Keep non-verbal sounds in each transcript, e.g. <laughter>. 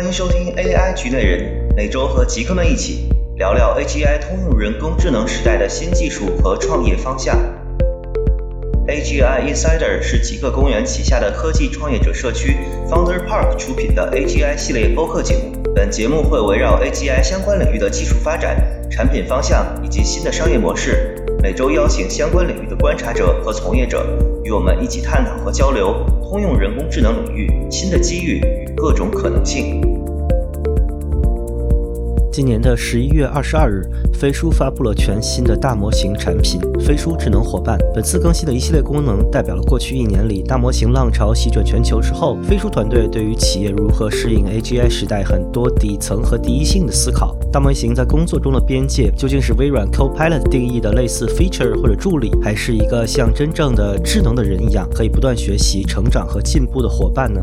欢迎收听 AI 局内人，每周和极客们一起聊聊 AGI 通用人工智能时代的新技术和创业方向。AGI Insider 是极客公园旗下的科技创业者社区 Founder Park 出品的 AGI 系列播客节目。本节目会围绕 AGI 相关领域的技术发展、产品方向以及新的商业模式，每周邀请相关领域的观察者和从业者，与我们一起探讨和交流通用人工智能领域新的机遇与各种可能性。今年的十一月二十二日，飞书发布了全新的大模型产品——飞书智能伙伴。本次更新的一系列功能，代表了过去一年里大模型浪潮席卷全球之后，飞书团队对于企业如何适应 AGI 时代很多底层和第一性的思考。大模型在工作中的边界，究竟是微软 Copilot 定义的类似 feature 或者助理，还是一个像真正的智能的人一样，可以不断学习、成长和进步的伙伴呢？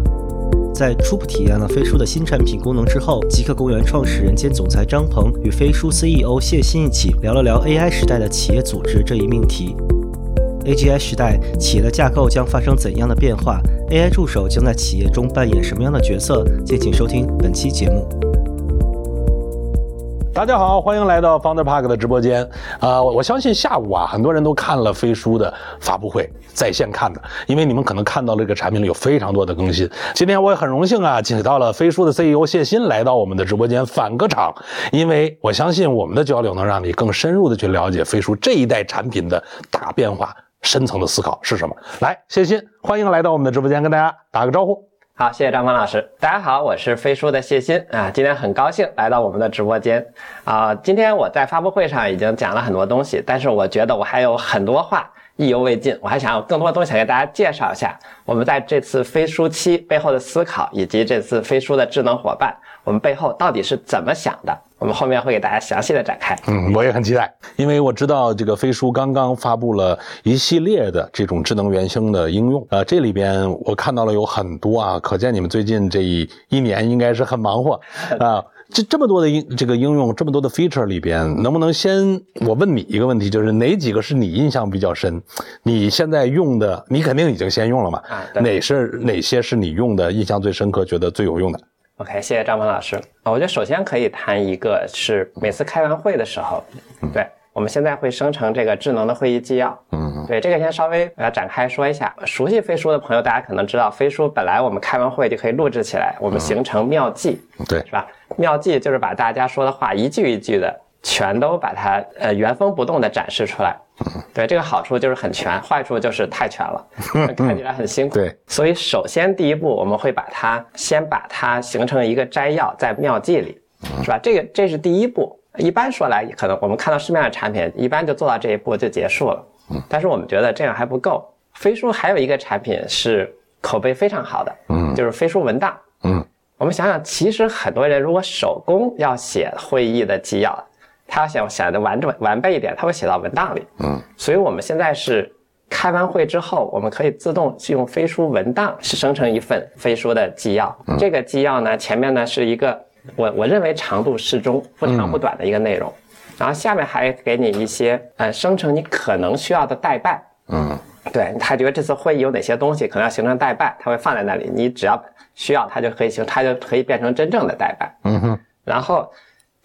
在初步体验了飞书的新产品功能之后，极客公园创始人兼总裁张鹏与飞书 CEO 谢鑫一起聊了聊 AI 时代的企业组织这一命题。AGI 时代，企业的架构将发生怎样的变化？AI 助手将在企业中扮演什么样的角色？敬请收听本期节目。大家好，欢迎来到 Founder Park 的直播间。啊，我相信下午啊，很多人都看了飞书的发布会，在线看的，因为你们可能看到了这个产品里有非常多的更新。今天我也很荣幸啊，请到了飞书的 CEO 谢鑫来到我们的直播间返个场，因为我相信我们的交流能让你更深入的去了解飞书这一代产品的大变化、深层的思考是什么。来，谢鑫，欢迎来到我们的直播间，跟大家打个招呼。好，谢谢张峰老师。大家好，我是飞书的谢鑫啊，今天很高兴来到我们的直播间啊。今天我在发布会上已经讲了很多东西，但是我觉得我还有很多话意犹未尽，我还想有更多的东西想给大家介绍一下。我们在这次飞书期背后的思考，以及这次飞书的智能伙伴，我们背后到底是怎么想的？我们后面会给大家详细的展开。嗯，我也很期待，因为我知道这个飞书刚刚发布了一系列的这种智能原生的应用，呃，这里边我看到了有很多啊，可见你们最近这一一年应该是很忙活 <laughs> 啊。这这么多的应这个应用，这么多的 feature 里边，能不能先我问你一个问题，就是哪几个是你印象比较深？你现在用的，你肯定已经先用了嘛？啊，哪是哪些是你用的印象最深刻，觉得最有用的？OK，谢谢张鹏老师。啊，我觉得首先可以谈一个，是每次开完会的时候，对我们现在会生成这个智能的会议纪要。嗯，对，这个先稍微要展开说一下。熟悉飞书的朋友，大家可能知道，飞书本来我们开完会就可以录制起来，我们形成妙记，对，是吧？妙记就是把大家说的话一句一句的全都把它呃原封不动的展示出来。对，这个好处就是很全，坏处就是太全了，<laughs> 看起来很辛苦。对，所以首先第一步，我们会把它先把它形成一个摘要在妙计里，是吧？这个这是第一步。一般说来，可能我们看到市面上产品，一般就做到这一步就结束了。但是我们觉得这样还不够。飞书还有一个产品是口碑非常好的，嗯，就是飞书文档。嗯，我们想想，其实很多人如果手工要写会议的纪要。他要想写的完整完备一点，他会写到文档里。嗯，所以我们现在是开完会之后，我们可以自动去用飞书文档是生成一份飞书的纪要。这个纪要呢，前面呢是一个我我认为长度适中、不长不短的一个内容，然后下面还给你一些呃生成你可能需要的代办。嗯，对他觉得这次会议有哪些东西可能要形成代办，他会放在那里，你只要需要，他就可以形，他就可以变成真正的代办。嗯哼，然后。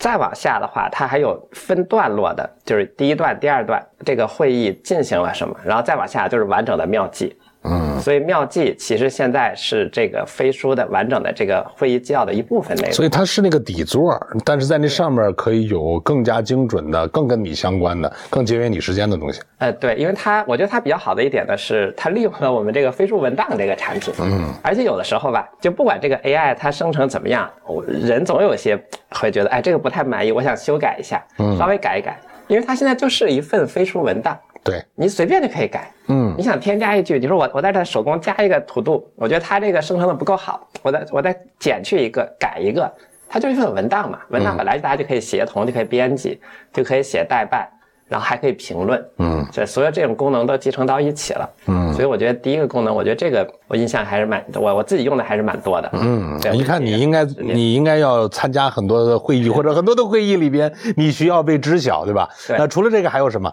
再往下的话，它还有分段落的，就是第一段、第二段，这个会议进行了什么，然后再往下就是完整的妙计。嗯，所以妙计其实现在是这个飞书的完整的这个会议纪要的一部分内容。所以它是那个底座，但是在那上面可以有更加精准的、更跟你相关的、更节约你时间的东西。呃，对，因为它我觉得它比较好的一点呢是，它利用了我们这个飞书文档这个产品。嗯，而且有的时候吧，就不管这个 AI 它生成怎么样，人总有些会觉得，哎，这个不太满意，我想修改一下，稍微改一改，因为它现在就是一份飞书文档。对。你随便就可以改，嗯，你想添加一句，你说我我在这手工加一个土豆，我觉得它这个生成的不够好，我再我再减去一个改一个，它就是一份文档嘛，文档本来大家就可以协同，就可以编辑，就可以写代办，然后还可以评论，嗯，这所有这种功能都集成到一起了，嗯，所以我觉得第一个功能，我觉得这个我印象还是蛮我我自己用的还是蛮多的，嗯，一看你应该你应该要参加很多的会议 <laughs> 或者很多的会议里边，你需要被知晓，对吧？对。那除了这个还有什么？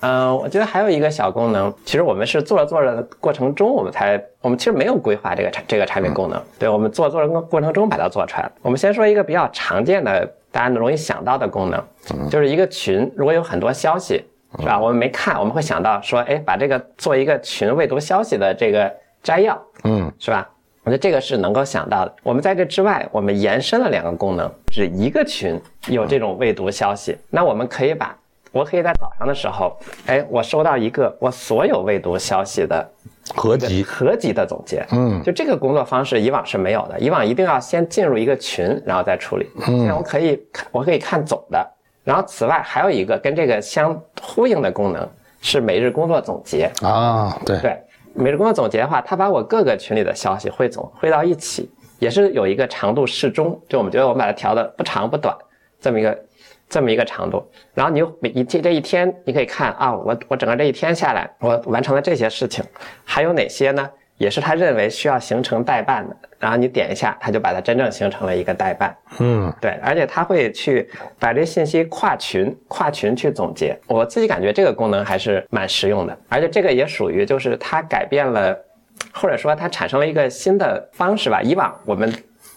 嗯，我觉得还有一个小功能，其实我们是做着做着的过程中，我们才我们其实没有规划这个产这个产品功能，对我们做做着过程中把它做出来。我们先说一个比较常见的，大家容易想到的功能，就是一个群如果有很多消息，是吧？我们没看，我们会想到说，哎，把这个做一个群未读消息的这个摘要，嗯是吧？我觉得这个是能够想到的。我们在这之外，我们延伸了两个功能，是一个群有这种未读消息，那我们可以把，我可以在早上的时候，哎，我收到一个我所有未读消息的合集，合集的总结。嗯就这个工作方式，以往是没有的。以往一定要先进入一个群，然后再处理。现在我可以看，我可以看总的。然后此外还有一个跟这个相呼应的功能是每日工作总结。啊，对，对，每日工作总结的话，它把我各个群里的消息汇总汇到一起，也是有一个长度适中，就我们觉得我们把它调的不长不短，这么一个这么一个长度。然后你就每一天这一天，你可以看啊，我我整个这一天下来，我完成了这些事情，还有哪些呢？也是他认为需要形成代办的，然后你点一下，他就把它真正形成了一个代办。嗯对，而且他会去把这信息跨群、跨群去总结。我自己感觉这个功能还是蛮实用的，而且这个也属于就是它改变了，或者说它产生了一个新的方式吧。以往我们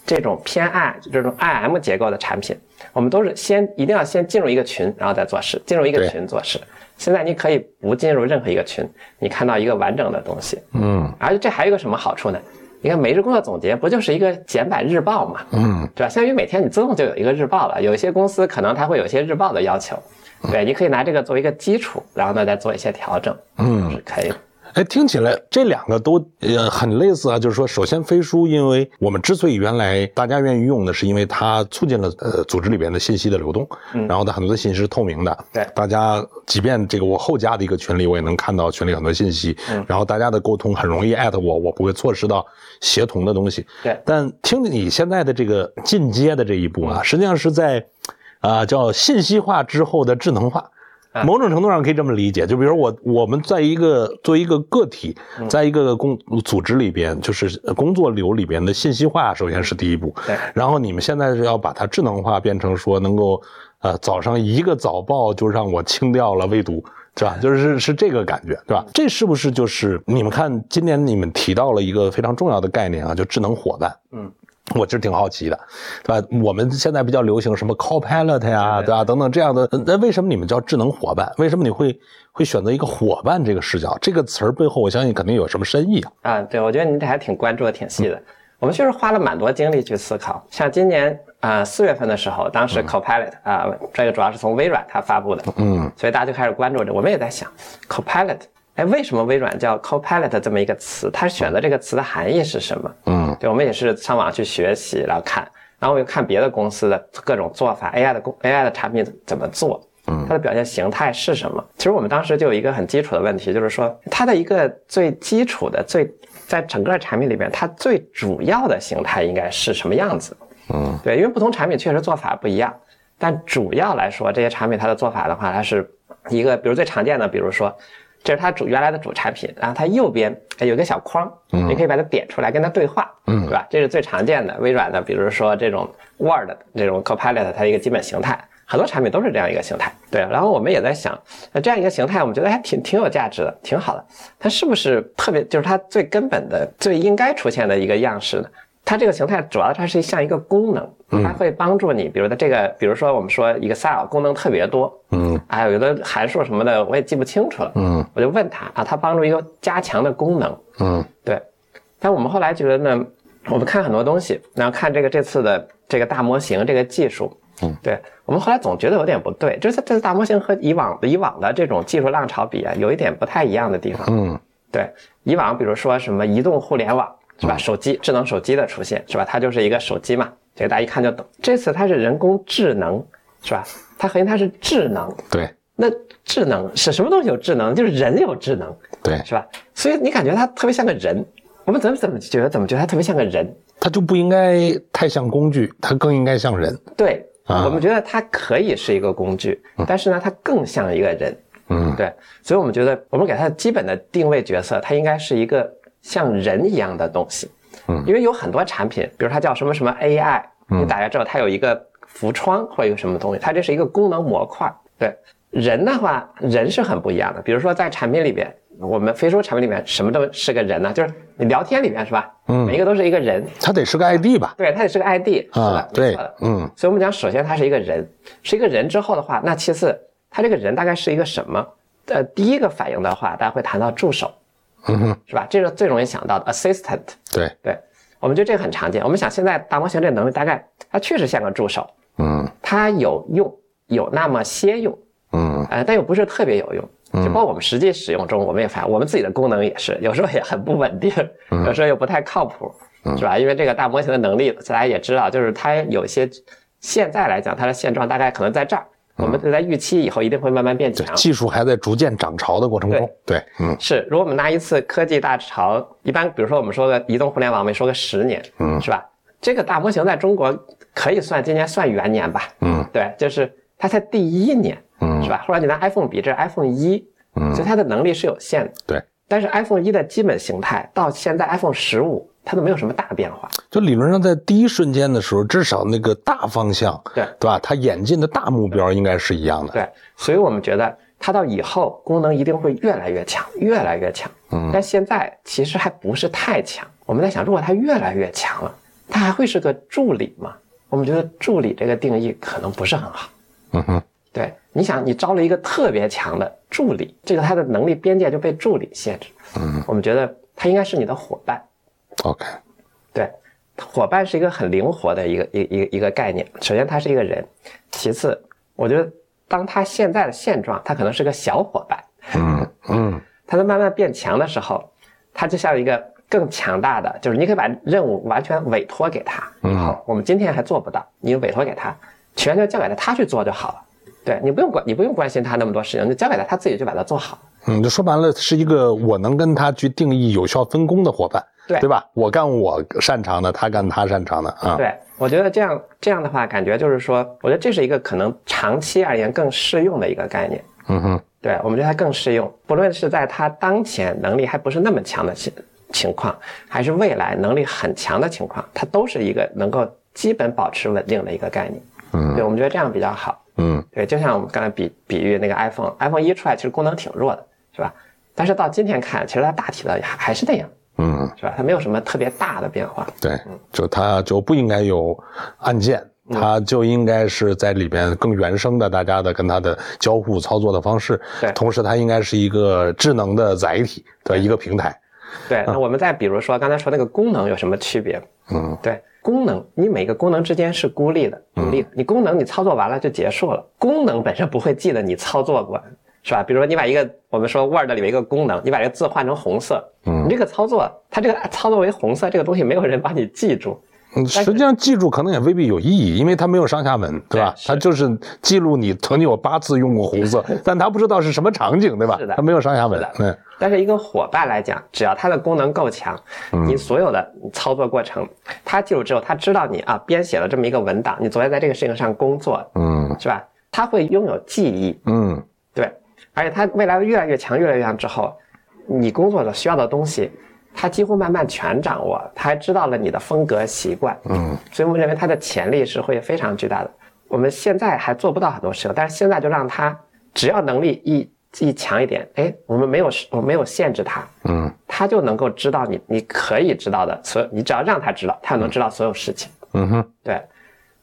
这种偏爱这种 IM 结构的产品，我们都是先一定要先进入一个群，然后再做事，进入一个群做事。现在你可以不进入任何一个群，你看到一个完整的东西，嗯而且这还有一个什么好处呢？你看每日工作总结不就是一个简版日报嘛？嗯对吧？相当于每天你自动就有一个日报了。有一些公司可能它会有一些日报的要求，对，你可以拿这个作为一个基础，然后呢再做一些调整，嗯是可以的。哎，听起来这两个都呃很类似啊，就是说，首先飞书，因为我们之所以原来大家愿意用的，是因为它促进了呃组织里边的信息的流动，嗯然后它很多的信息是透明的，对大家即便这个我后加的一个群里，我也能看到群里很多信息，嗯然后大家的沟通很容易艾特我，我不会错失到协同的东西。对但听你现在的这个进阶的这一步啊，实际上是在啊、叫信息化之后的智能化。啊某种程度上可以这么理解，就比如我我们在一个作为一个个体，嗯在一个工组织里边，就是工作流里边的信息化，首先是第一步。对然后你们现在是要把它智能化，变成说能够，呃，早上一个早报就让我清掉了未读，是吧？就是是是这个感觉，对吧？这是不是就是你们看今年你们提到了一个非常重要的概念啊，就智能伙伴。嗯。我其实挺好奇的，对吧？我们现在比较流行什么 Copilot 呀，对吧？等等这样的，那为什么你们叫智能伙伴？为什么你会会选择一个伙伴这个视角？这个词儿背后，我相信肯定有什么深意啊。啊，对，我觉得您这还挺关注的挺细的。我们确实花了蛮多精力去思考。像今年啊四、月份的时候，当时 Copilot 啊、这个主要是从微软它发布的，嗯所以大家就开始关注着。我们也在想 Copilot，哎，为什么微软叫 Copilot 这么一个词？它选择这个词的含义是什么？嗯对，我们也是上网去学习，然后看，然后我又看别的公司的各种做法，AI 的公 AI 的产品怎么做，嗯它的表现形态是什么？其实我们当时就有一个很基础的问题，就是说它的一个最基础的、最在整个产品里边，它最主要的形态应该是什么样子？嗯对，因为不同产品确实做法不一样，但主要来说，这些产品它的做法的话，它是一个，比如最常见的，比如说。这是它主原来的主产品，然后它右边哎有个小框，嗯你可以把它点出来跟它对话，嗯对吧？这是最常见的微软的，比如说这种 Word 这种 Copilot 它的一个基本形态，很多产品都是这样一个形态。对，然后我们也在想，那这样一个形态，我们觉得还挺挺有价值的，挺好的。它是不是特别就是它最根本的、最应该出现的一个样式呢？它这个形态主要它是像一个功能，它会帮助你，比如的这个，比如说我们说 Excel 功能特别多，嗯。还有有的函数什么的我也记不清楚了，嗯。我就问他啊，它帮助一个加强的功能，嗯。对。但我们后来觉得呢，我们看很多东西，然后看这个这次的这个大模型这个技术，嗯，对我们后来总觉得有点不对，就是这次大模型和以往以往的这种技术浪潮比啊，有一点不太一样的地方。嗯。对，以往比如说什么移动互联网是吧？手机智能手机的出现是吧？它就是一个手机嘛，这个大家一看就懂。这次它是人工智能是吧？它核心它是智能，对那智能是什么东西有智能？就是人有智能对，是吧？所以你感觉它特别像个人，我们怎么怎么觉得怎么觉得它特别像个人？它就不应该太像工具，它更应该像人。对，啊我们觉得它可以是一个工具，但是呢，它更像一个人。嗯对，所以我们觉得，我们给它的基本的定位角色，它应该是一个像人一样的东西。嗯因为有很多产品，比如它叫什么什么 AI，你嗯打开之后，它有一个浮窗或者一个什么东西，它这是一个功能模块。对，人的话，人是很不一样的。比如说在产品里边，我们飞书产品里面什么都是个人呢？就是你聊天里面是吧？嗯每一个都是一个人，它得是个 ID 吧？对，它得是个 ID，是啊的，，没对。，嗯所以我们讲，首先它是一个人，是一个人之后的话，那其次它这个人大概是一个什么？呃，第一个反应的话，大家会谈到助手，嗯哼，是吧？这是最容易想到的 assistant。对，对，我们觉得这个很常见。我们想现在大模型这能力，大概它确实像个助手，嗯它有用，有那么些用，嗯呃，但又不是特别有用。就包括我们实际使用中，我们也发现我们自己的功能也是，有时候也很不稳定，有时候又不太靠谱，是吧？因为这个大模型的能力，大家也知道，就是它有些现在来讲，它的现状大概可能在这儿，我们在预期以后一定会慢慢变对，强。技术还在逐渐涨潮的过程中，对，嗯是，如果我们拿一次科技大潮，一般比如说我们说个移动互联网，我们说个十年，嗯是吧？这个大模型在中国可以算今年算元年吧？嗯对，就是它才第一年，嗯是吧？或者你拿 iPhone 比，这是 iPhone 一，嗯所以它的能力是有限的。对，但是 iPhone 一的基本形态到现在 iPhone 十五，它都没有什么大变化。就理论上在第一瞬间的时候，至少那个大方向，对对吧？它演进的大目标应该是一样的，对，所以我们觉得它到以后功能一定会越来越强，越来越强。嗯但现在其实还不是太强。我们在想，如果它越来越强了，它还会是个助理吗？我们觉得助理这个定义可能不是很好。嗯哼，对，你想，你招了一个特别强的助理，这个他的能力边界就被助理限制。嗯我们觉得他应该是你的伙伴。，OK，对，伙伴是一个很灵活的一个一一个一个概念。首先，他是一个人；其次，我觉得当他现在的现状，他可能是个小伙伴。<laughs> 嗯嗯他在慢慢变强的时候，他就像一个更强大的，就是你可以把任务完全委托给他。嗯好，我们今天还做不到，你委托给他，全就交给他，他去做就好了。对你不用管，你不用关心他那么多事情，你交给他，他自己就把它做好。嗯，就说白了，是一个我能跟他去定义有效分工的伙伴，对对吧？我干我擅长的，他干他擅长的啊。对，我觉得这样这样的话，感觉就是说，我觉得这是一个可能长期而言更适用的一个概念。嗯哼，对，我们觉得它更适用，不论是在它当前能力还不是那么强的情情况，还是未来能力很强的情况，它都是一个能够基本保持稳定的一个概念。嗯对，我们觉得这样比较好。嗯对，就像我们刚才比比喻那个 iPhone，iPhone 一出来其实功能挺弱的，是吧？但是到今天看，其实它大体的还还是那样，嗯，是吧？它没有什么特别大的变化。对，就它就不应该有按键。它就应该是在里边更原生的，大家的跟它的交互操作的方式。对同时它应该是一个智能的载体的一个平台。对，那我们再比如说刚才说那个功能有什么区别？嗯对，功能你每个功能之间是孤立的、独立的。你功能你操作完了就结束了，功能本身不会记得你操作过，是吧？比如说你把一个我们说 Word 里面一个功能，你把这个字换成红色，嗯你这个操作它这个操作为红色这个东西没有人帮你记住，嗯，实际上记住可能也未必有意义，因为它没有上下文，对吧？它就是记录你曾经有八次用过红色，<laughs> 但它不知道是什么场景，对吧是的？它没有上下文是的。嗯但是一个伙伴来讲，只要它的功能够强，你所有的操作过程，它记住之后，它知道你啊编写了这么一个文档，你昨天在这个事情上工作，嗯是吧？它会拥有记忆，嗯对，而且它未来越来越强，越来越强之后，你工作的需要的东西，它几乎慢慢全掌握，它还知道了你的风格习惯，嗯所以我们认为它的潜力是会非常巨大的。我们现在还做不到很多事情，但是现在就让它只要能力一一强一点，哎，我们没有我们没有限制它，嗯它就能够知道你你可以知道的所有，你只要让它知道，它就能知道所有事情。嗯哼，对，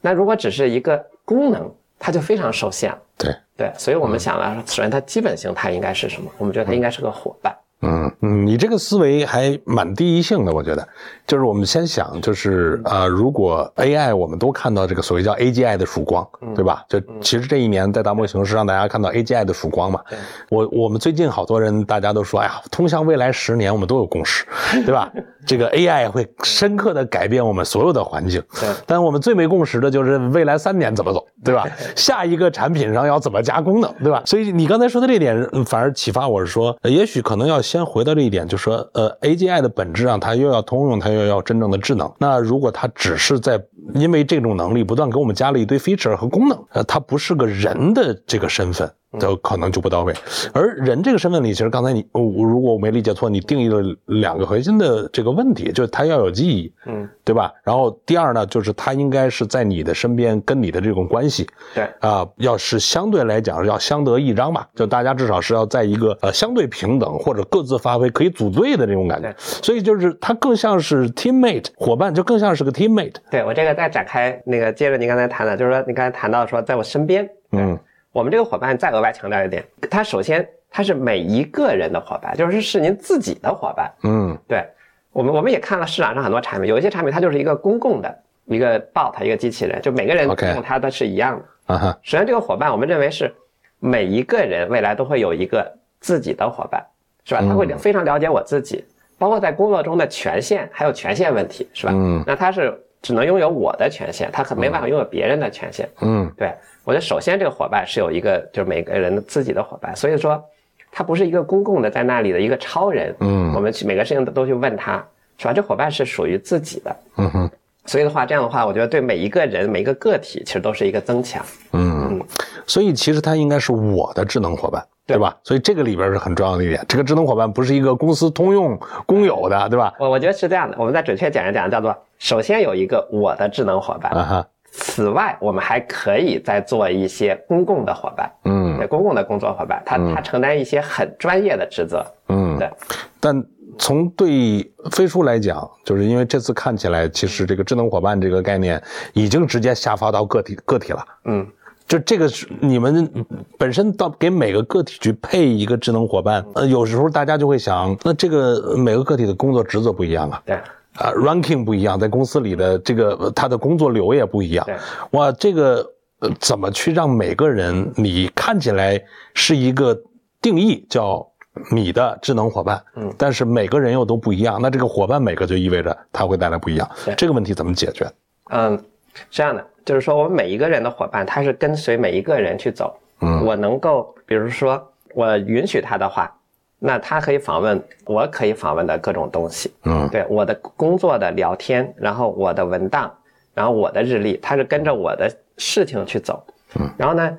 那如果只是一个功能，它就非常受限了。对，对，所以我们想了，首先它基本形态应该是什么？我们觉得它应该是个伙伴。嗯嗯，你这个思维还蛮第一性的，我觉得，就是我们先想，就是呃，如果 AI 我们都看到这个所谓叫 AGI 的曙光，对吧？就其实这一年在大模型是让大家看到 AGI 的曙光嘛。我我们最近好多人大家都说，哎呀，通向未来十年我们都有共识，<laughs> 对吧？这个 AI 会深刻的改变我们所有的环境。对但我们最没共识的就是未来三年怎么走，对吧？下一个产品上要怎么加功能，对吧？所以你刚才说的这点，嗯反而启发我是说，呃也许可能要先回到这一点，就说，呃，AGI 的本质上它又要通用，它又要真正的智能。那如果它只是在因为这种能力不断给我们加了一堆 feature 和功能，呃，它不是个人的这个身份。就可能就不到位。而人这个身份里，其实刚才你，我如果我没理解错，你定义了两个核心的这个问题，就是他要有记忆，嗯，对吧？然后第二呢，就是他应该是在你的身边，跟你的这种关系，对啊、要是相对来讲要相得益彰吧，就大家至少是要在一个呃相对平等或者各自发挥可以组队的这种感觉。所以就是他更像是 teammate 伙伴，就更像是个 teammate。对我这个再展开那个，接着你刚才谈的，就是说你刚才谈到说在我身边，嗯我们这个伙伴再额外强调一点，他首先他是每一个人的伙伴，就是是您自己的伙伴。嗯对我们，我们也看了市场上很多产品，有一些产品它就是一个公共的一个 bot 一个机器人，就每个人用它的是一样的。啊哈首先，这个伙伴我们认为是每一个人未来都会有一个自己的伙伴，是吧？他会嗯非常了解我自己，包括在工作中的权限，还有权限问题，是吧？嗯那他是只能拥有我的权限，他可没办法拥有别人的权限。嗯对我觉得，首先这个伙伴是有一个，就是每个人的自己的伙伴，所以说他不是一个公共的在那里的一个超人。嗯我们去每个事情都都去问他，是吧？这伙伴是属于自己的，嗯哼所以的话，这样的话，我觉得对每一个人、每一个个体其实都是一个增强。嗯，所以其实他应该是我的智能伙伴。对对吧？所以这个里边是很重要的一点，这个智能伙伴不是一个公司通用公有的，对吧？我我觉得是这样的，我们再准确讲一讲，叫做首先有一个我的智能伙伴，啊哈，此外我们还可以再做一些公共的伙伴，嗯对公共的工作伙伴，他他承担一些很专业的职责，嗯，对。但从对飞书来讲，就是因为这次看起来，其实这个智能伙伴这个概念已经直接下发到个体个体了。嗯，就这个是你们本身到给每个个体去配一个智能伙伴，呃，有时候大家就会想，那这个每个个体的工作职责不一样啊，对啊，ranking 不一样，在公司里的这个呃他的工作流也不一样对。哇，这个呃怎么去让每个人你看起来是一个定义叫你的智能伙伴，嗯但是每个人又都不一样，那这个伙伴每个就意味着他会带来不一样对。这个问题怎么解决？嗯，这样的，就是说我们每一个人的伙伴，他是跟随每一个人去走。嗯我能够，比如说我允许他的话，那他可以访问我可以访问的各种东西。嗯对我的工作的聊天，然后我的文档，然后我的日历，它是跟着我的事情去走。嗯，然后呢，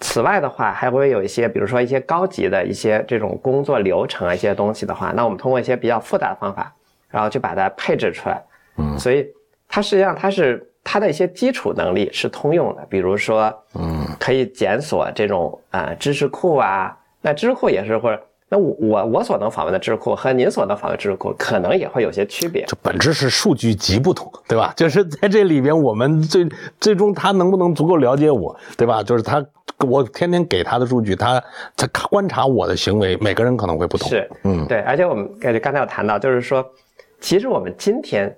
此外的话还会有一些，比如说一些高级的一些这种工作流程啊，一些东西的话，那我们通过一些比较复杂的方法，然后去把它配置出来。嗯所以它实际上它是它的一些基础能力是通用的，比如说，嗯可以检索这种啊、呃知识库啊，那知识库也是或者。那我我我所能访问的知识库和您所能访问的知识库可能也会有些区别。这本质是数据集不同，对吧？<laughs> 就是在这里边，我们最最终他能不能足够了解我，对吧？就是他，我天天给他的数据，他他观察我的行为，每个人可能会不同。是，嗯对，而且我们刚才有谈到，就是说，其实我们今天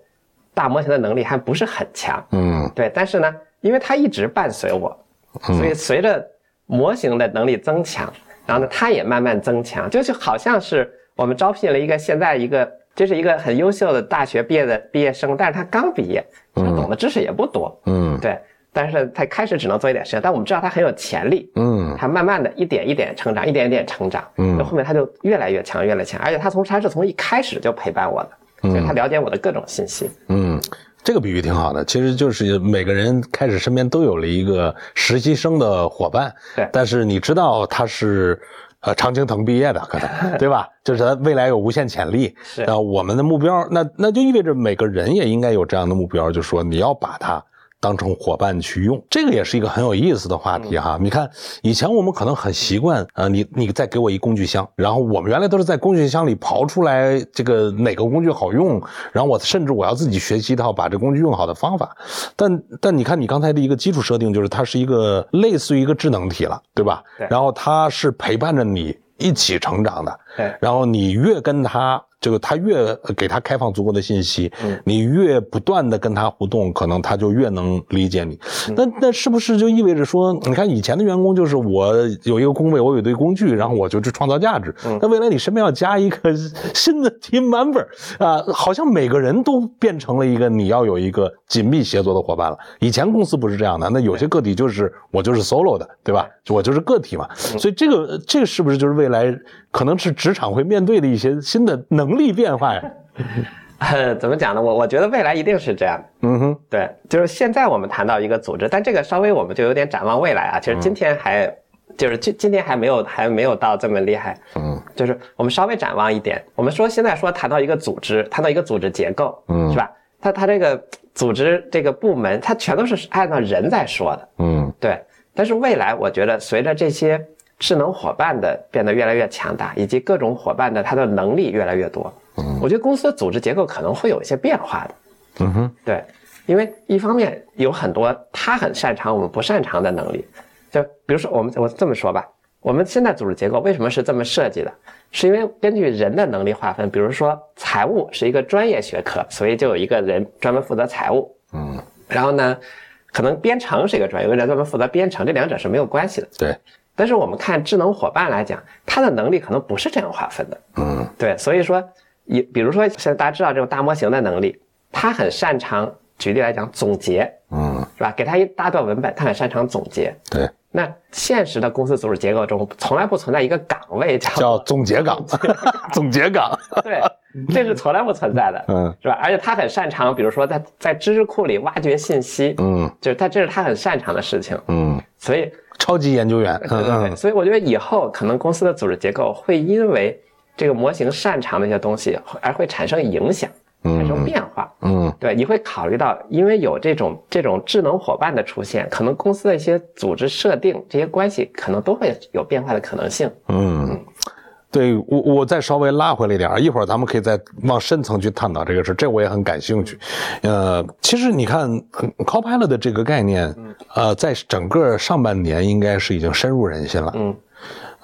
大模型的能力还不是很强，嗯对，但是呢，因为它一直伴随我，所以随着模型的能力增强，然后呢，它也慢慢增强，就就好像是我们招聘了一个现在一个，这是一个很优秀的大学毕业的毕业生，但是他刚毕业，他懂的知识也不多，嗯。对，但是他开始只能做一点事情，但我们知道他很有潜力，嗯。他慢慢的一点一点成长，一点一点成长，嗯。那后面他就越来越强，越来越强，而且他从他是从一开始就陪伴我的，所以他了解我的各种信息。嗯，这个比喻挺好的。其实就是每个人开始身边都有了一个实习生的伙伴，对但是你知道他是。呃，常青藤毕业的可能，<laughs> 对吧？就是他未来有无限潜力。是那，我们的目标，那那就意味着每个人也应该有这样的目标，就是说你要把它当成伙伴去用。这个也是一个很有意思的话题哈。你看，以前我们可能很习惯，呃，你你再给我一工具箱，然后我们原来都是在工具箱里刨出来这个哪个工具好用，然后我甚至我要自己学习一套把这工具用好的方法。但但你看，你刚才的一个基础设定就是它是一个类似于一个智能体了，对吧？对然后它是陪伴着你一起成长的。对，然后你越跟他，这个他越呃给他开放足够的信息，嗯你越不断的跟他互动，可能他就越能理解你。嗯那那是不是就意味着说，你看以前的员工就是我有一个工位，我有一堆工具，然后我就去创造价值。嗯那未来你身边要加一个新的 team member <laughs> 啊，好像每个人都变成了一个你要有一个紧密协作的伙伴了。以前公司不是这样的，那有些个体就是我就是 solo 的，对吧？我就是个体嘛。嗯所以这个这个是不是就是未来可能是职场会面对的一些新的能力变化呀？<laughs> 呃，怎么讲呢？我我觉得未来一定是这样的。嗯哼，对，就是现在我们谈到一个组织，但这个稍微我们就有点展望未来啊。其实今天还就是今今天还没有还没有到这么厉害。嗯就是我们稍微展望一点，我们说现在说谈到一个组织，谈到一个组织结构，嗯是吧？它它这个组织这个部门，它全都是按照人在说的，嗯对。但是未来，我觉得随着这些智能伙伴的变得越来越强大，以及各种伙伴的它的能力越来越多，嗯。我觉得公司的组织结构可能会有一些变化的。嗯哼。对，因为一方面有很多他很擅长我们不擅长的能力，就比如说我们我这么说吧，我们现在组织结构为什么是这么设计的？是因为根据人的能力划分，比如说财务是一个专业学科，所以就有一个人专门负责财务，嗯，然后呢，可能编程是一个专业，有个人专门负责编程，这两者是没有关系的。对，但是我们看智能伙伴来讲，它的能力可能不是这样划分的。嗯。对，所以说，也比如说现在大家知道这种大模型的能力，它很擅长，举例来讲总结，嗯。是吧？给它一大段文本，它很擅长总结。对，那现实的公司组织结构中，从来不存在一个岗位叫叫总结岗，<laughs> 总结岗，对，这是从来不存在的，嗯。是吧？而且他很擅长，比如说在在知识库里挖掘信息，嗯。就是他这是他很擅长的事情，嗯，所以超级研究员，对对对，嗯所以我觉得以后可能公司的组织结构会因为这个模型擅长的一些东西而会产生影响，产生变化。嗯对，你会考虑到，因为有这种这种智能伙伴的出现，可能公司的一些组织设定这些关系可能都会有变化的可能性。嗯。对我，我再稍微拉回来一点儿，一会儿咱们可以再往深层去探讨这个事，这我也很感兴趣。呃，其实你看呃，Copilot 的这个概念，呃，在整个上半年应该是已经深入人心了。嗯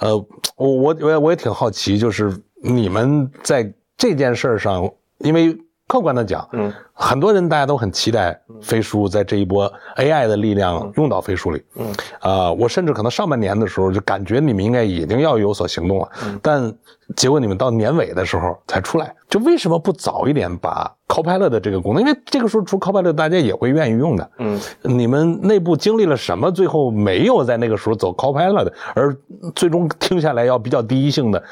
呃，我我我也我也挺好奇，就是你们在这件事儿上，因为客观的讲，嗯很多人大家都很期待飞书在这一波 AI 的力量用到飞书里。嗯，啊，我甚至可能上半年的时候就感觉你们应该已经要有所行动了，嗯但结果你们到年尾的时候才出来，就为什么不早一点把 Copilot 的这个功能？因为这个时候出 Copilot 大家也会愿意用的。嗯，你们内部经历了什么？最后没有在那个时候走 Copilot，而最终听下来要比较第一性的，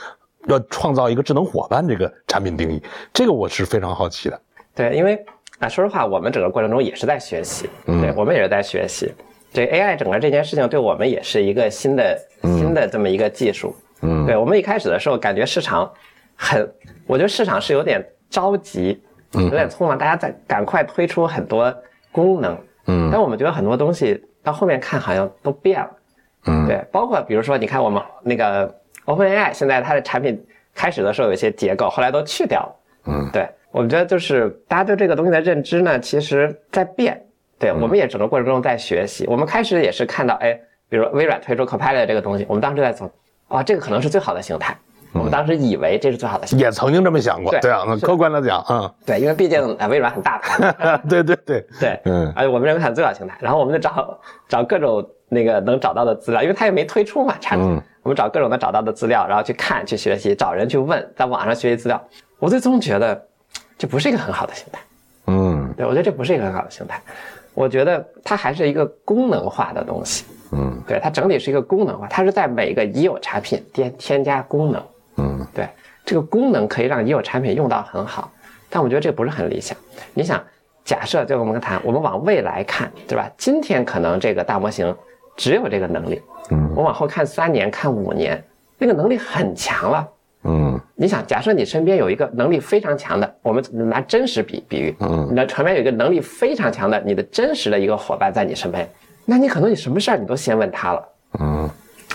要创造一个智能伙伴这个产品定义，这个我是非常好奇的。对，因为啊，说实话，我们整个过程中也是在学习，嗯对我们也是在学习。这 AI 整个这件事情对我们也是一个新的新的这么一个技术。嗯对我们一开始的时候，感觉市场很，我觉得市场是有点着急，嗯有点匆忙，大家在赶快推出很多功能，嗯但我们觉得很多东西到后面看好像都变了。嗯对，包括比如说，你看我们那个 OpenAI 现在它的产品开始的时候有一些结构，后来都去掉了。嗯对，我们觉得就是大家对这个东西的认知呢，其实在变。对，我们也整个过程中在学习。我们开始也是看到，哎，比如微软推出 Copilot 这个东西，我们当时在走，啊，这个可能是最好的形态。我们当时以为这是最好的形态。也曾经这么想过，对对啊，客观的讲，嗯，对，因为毕竟呃微软很大牌。<laughs> 对对对，对，嗯而且我们认为它是最好形态，然后我们就找找各种那个能找到的资料，因为它也没推出嘛产品，嗯我们找各种能找到的资料，然后去看、去学习，找人去问，在网上学习资料。我最终觉得这不是一个很好的形态，嗯对我觉得这不是一个很好的形态，我觉得它还是一个功能化的东西，嗯对它整体是一个功能化，它是在每个已有产品添添加功能，嗯对，这个功能可以让已有产品用到很好，但我觉得这不是很理想。你想，假设就我们谈，我们往未来看，对吧？今天可能这个大模型只有这个能力，嗯我往后看三年、看五年，那个能力很强了。嗯你想，假设你身边有一个能力非常强的，我们拿真实比比喻，嗯你的旁边有一个能力非常强的，你的真实的一个伙伴在你身边，那你可能你什么事儿你都先问他了。嗯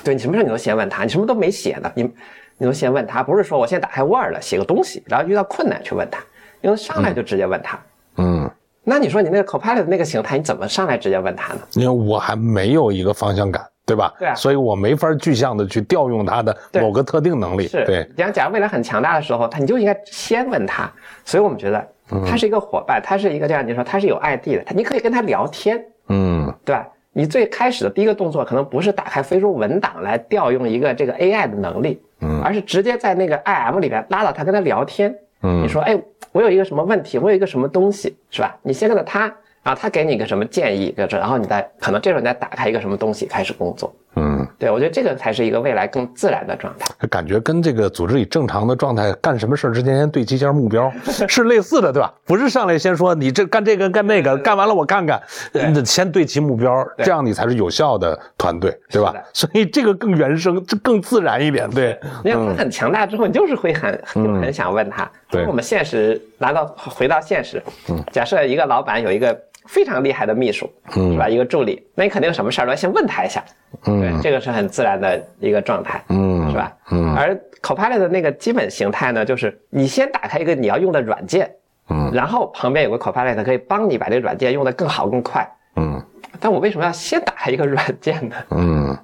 对你什么事儿你都先问他，你什么都没写呢，你你都先问他，不是说我现在打开 Word 了写个东西，然后遇到困难去问他，因为上来就直接问他。嗯，那你说你那个 Copilot 那个形态，你怎么上来直接问他呢？因为我还没有一个方向感，对吧？对啊所以我没法具象的去调用他的某个特定能力。是，对，假如假如未来很强大的时候，他你就应该先问他。所以我们觉得他是一个伙伴，他是一个这样你说他是有 ID 的，他你可以跟他聊天，嗯对吧？你最开始的第一个动作可能不是打开飞书文档来调用一个这个 AI 的能力，嗯而是直接在那个 IM 里边拉到他跟他聊天。嗯你说，哎，我有一个什么问题，我有一个什么东西，是吧？你先跟着他，然后他给你一个什么建议，就是然后你再可能这时候你再打开一个什么东西开始工作。嗯对我觉得这个才是一个未来更自然的状态。感觉跟这个组织里正常的状态干什么事儿之前先对齐一下目标 <laughs> 是类似的，对吧？不是上来先说你这干这个干那个，干完了我看看，你得先对齐目标，这样你才是有效的团队，对吧？所以这个更原生，这更自然一点，对。因为他很强大之后，你就是会很就很想问他。嗯对嗯我们现实拿到回到现实，假设一个老板有一个非常厉害的秘书，是吧？一个助理，那你肯定什么事儿都要先问他一下，对，这个是很自然的一个状态，嗯是吧？嗯。而 Copilot 的那个基本形态呢，就是你先打开一个你要用的软件，嗯然后旁边有个 Copilot 可以帮你把这个软件用得更好更快。嗯但我为什么要先打开一个软件呢？<laughs> 嗯，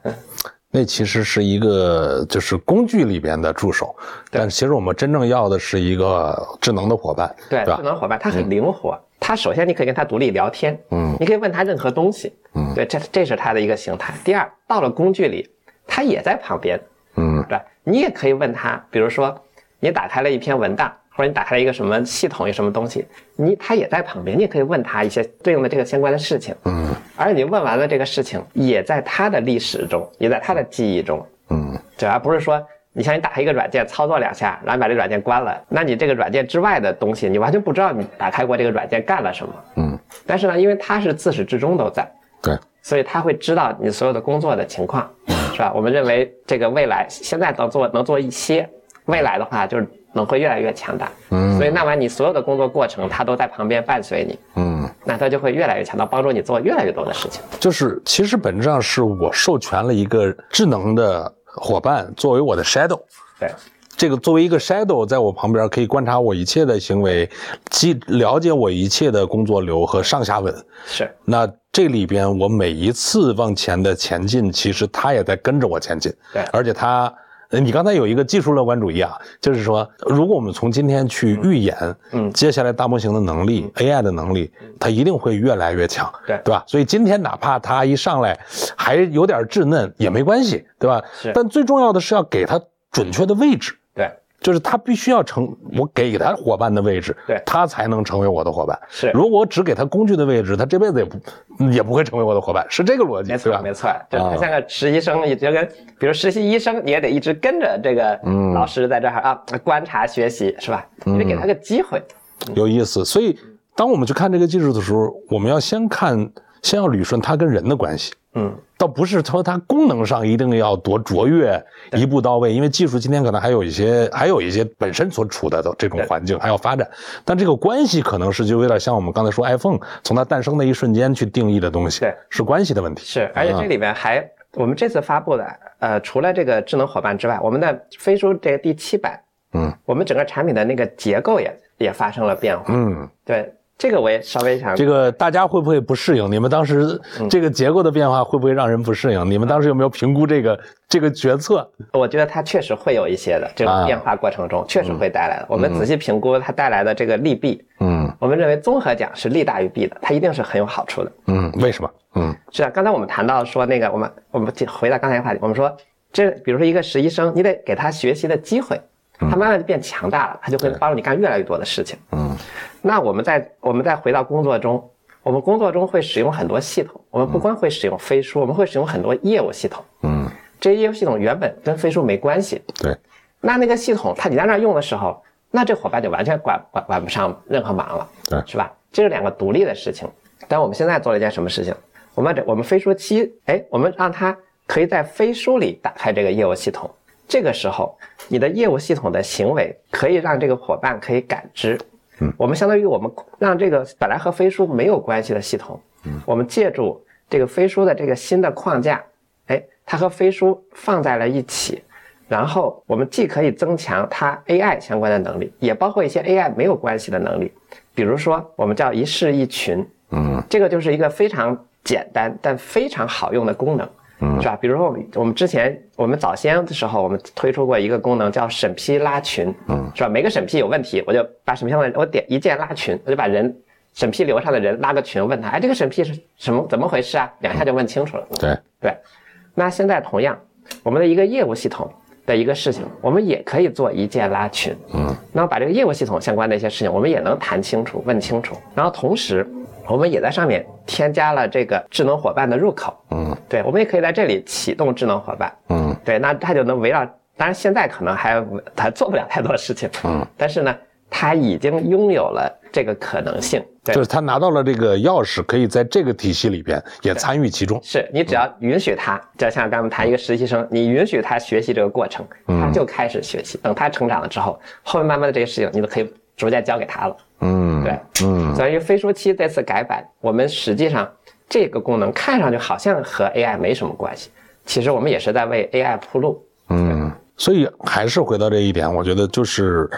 那其实是一个就是工具里边的助手，但其实我们真正要的是一个智能的伙伴，对，吧智？能伙伴它很灵活，它首先你可以跟他独立聊天，嗯。你可以问他任何东西，嗯。对，这这是他的一个形态。第二，到了工具里，他也在旁边，嗯。对？你也可以问他，比如说你打开了一篇文档，或者你打开了一个什么系统，一什么东西，你他也在旁边，你也可以问他一些对应的这个相关的事情，嗯。而你问完了这个事情，也在他的历史中，也在他的记忆中，嗯。对，而不是说你像你打开一个软件，操作两下，然后把这个软件关了，那你这个软件之外的东西，你完全不知道你打开过这个软件干了什么。嗯，但是呢，因为它是自始至终都在，对，所以它会知道你所有的工作的情况，是吧？我们认为这个未来现在能做能做一些，未来的话就是能会越来越强大。嗯所以那完你所有的工作过程，它都在旁边伴随你，嗯，那它就会越来越强大，帮助你做越来越多的事情。就是其实本质上是我授权了一个智能的伙伴作为我的 shadow。对，这个作为一个 shadow，在我旁边可以观察我一切的行为，既了解我一切的工作流和上下文。是那这里边我每一次往前的前进，其实他也在跟着我前进。对而且它，呃你刚才有一个技术乐观主义啊，就是说，如果我们从今天去预言，嗯接下来大模型的能力、AI 的能力，它一定会越来越强，对对吧？所以今天哪怕它一上来还有点稚嫩也没关系，对吧？是但最重要的是要给它准确的位置。对，就是他必须要成我给他伙伴的位置，对他才能成为我的伙伴。是如果我只给他工具的位置，他这辈子也不也不会成为我的伙伴，是这个逻辑，没？错没错，就啊他像个实习生，也就跟比如实习医生，你也得一直跟着这个嗯老师在这儿啊观察学习，是吧？你得给他个机会。有意思。所以，当我们去看这个技术的时候，我们要先看，先要捋顺它跟人的关系。嗯，倒不是说它功能上一定要多卓越、一步到位，因为技术今天可能还有一些，还有一些本身所处的这种环境还要发展，但这个关系可能是就有点像我们刚才说 iPhone 从它诞生的一瞬间去定义的东西，对是关系的问题。是，而且这里边还，我们这次发布的，呃，除了这个智能伙伴之外，我们的飞书这个第七版，嗯我们整个产品的那个结构也也发生了变化。嗯，对，这个我也稍微想这个大家会不会不适应？你们当时这个结构的变化会不会让人不适应？你们当时有没有评估这个这个决策？我觉得它确实会有一些的这种啊变化过程中，确实会带来的。我们仔细评估它带来的这个利弊，嗯我们认为综合讲是利大于弊的，它一定是很有好处的。嗯，为什么？嗯是啊，刚才我们谈到说那个，我们我们回到刚才话题，我们说这比如说一个实习生，你得给他学习的机会，他慢慢就变强大了，它就会帮助你干越来越多的事情。嗯那我们再我们再回到工作中，我们工作中会使用很多系统，我们不光会使用飞书，我们会使用很多业务系统。嗯，这些业务系统原本跟飞书没关系，对，那那个系统它你在那儿用的时候，那这伙伴就完全管管管不上任何忙了，对是吧？这是两个独立的事情。但我们现在做了一件什么事情？我们这我们飞书七，哎，我们让它可以在飞书里打开这个业务系统。这个时候，你的业务系统的行为可以让这个伙伴可以感知。嗯，我们相当于我们让这个本来和飞书没有关系的系统，嗯，我们借助这个飞书的这个新的框架，哎，它和飞书放在了一起，然后我们既可以增强它 AI 相关的能力，也包括一些 AI 没有关系的能力，比如说我们叫一室一群，嗯。这个就是一个非常简单但非常好用的功能，嗯是吧？比如说我们我们之前我们早先的时候，我们推出过一个功能叫审批拉群，嗯是吧？每个审批有问题，我就把审批上的我点一键拉群，我就把人审批流上的人拉个群，问他，哎，这个审批是什么怎么回事啊？两下就问清楚了。对，对，那现在同样，我们的一个业务系统的一个事情，我们也可以做一键拉群。嗯，那么把这个业务系统相关的一些事情，我们也能谈清楚、问清楚。然后同时，我们也在上面添加了这个智能伙伴的入口。嗯对，我们也可以在这里启动智能伙伴。嗯对，那它就能围绕，当然现在可能还还做不了太多事情，嗯，但是呢，它已经拥有了这个可能性。对就是他拿到了这个钥匙，可以在这个体系里边也参与其中。是你只要允许他，就像刚才谈一个实习生，你允许他学习这个过程，他就开始学习。等他成长了之后，后面慢慢的这些事情你都可以逐渐交给他了。嗯，对，嗯所以飞书七这次改版，我们实际上这个功能看上去好像和 AI 没什么关系，其实我们也是在为 AI 铺路。嗯，所以还是回到这一点，我觉得就是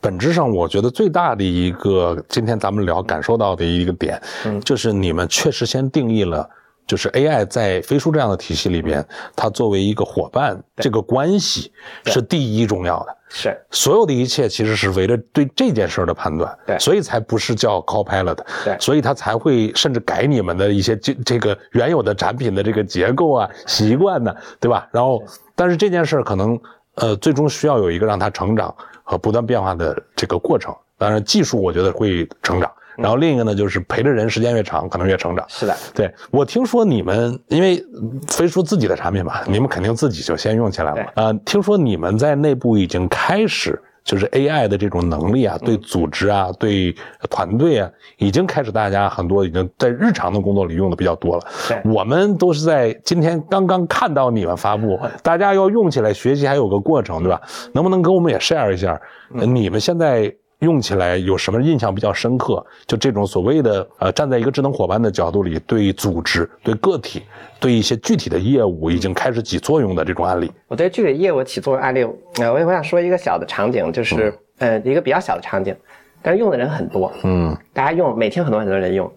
本质上，我觉得最大的一个今天咱们聊感受到的一个点，嗯就是你们确实先定义了。就是 AI 在飞书这样的体系里边，它作为一个伙伴，这个关系是第一重要的。是所有的一切其实是围着对这件事儿的判断，对所以才不是叫 Copilot，对所以他才会甚至改你们的一些这这个原有的产品的这个结构啊、习惯呢，对吧？然后，但是这件事儿可能呃最终需要有一个让它成长和不断变化的这个过程。当然，技术我觉得会成长，然后另一个呢就是陪着人时间越长，可能越成长。是的，对我听说你们，因为飞书自己的产品嘛，你们肯定自己就先用起来了嘛。呃，听说你们在内部已经开始，就是 AI 的这种能力啊，对组织啊，对团队啊，已经开始大家很多已经在日常的工作里用的比较多了。对我们都是在今天刚刚看到你们发布，大家要用起来学习还有个过程，对吧？能不能跟我们也 share 一下，呃你们现在？用起来有什么印象比较深刻？就这种所谓的呃，站在一个智能伙伴的角度里，对组织、对个体、对一些具体的业务已经开始起作用的这种案例。我对具体业务起作用案例，呃，我我想说一个小的场景，就是呃一个比较小的场景，但是用的人很多，嗯大家用每天很多很多人用，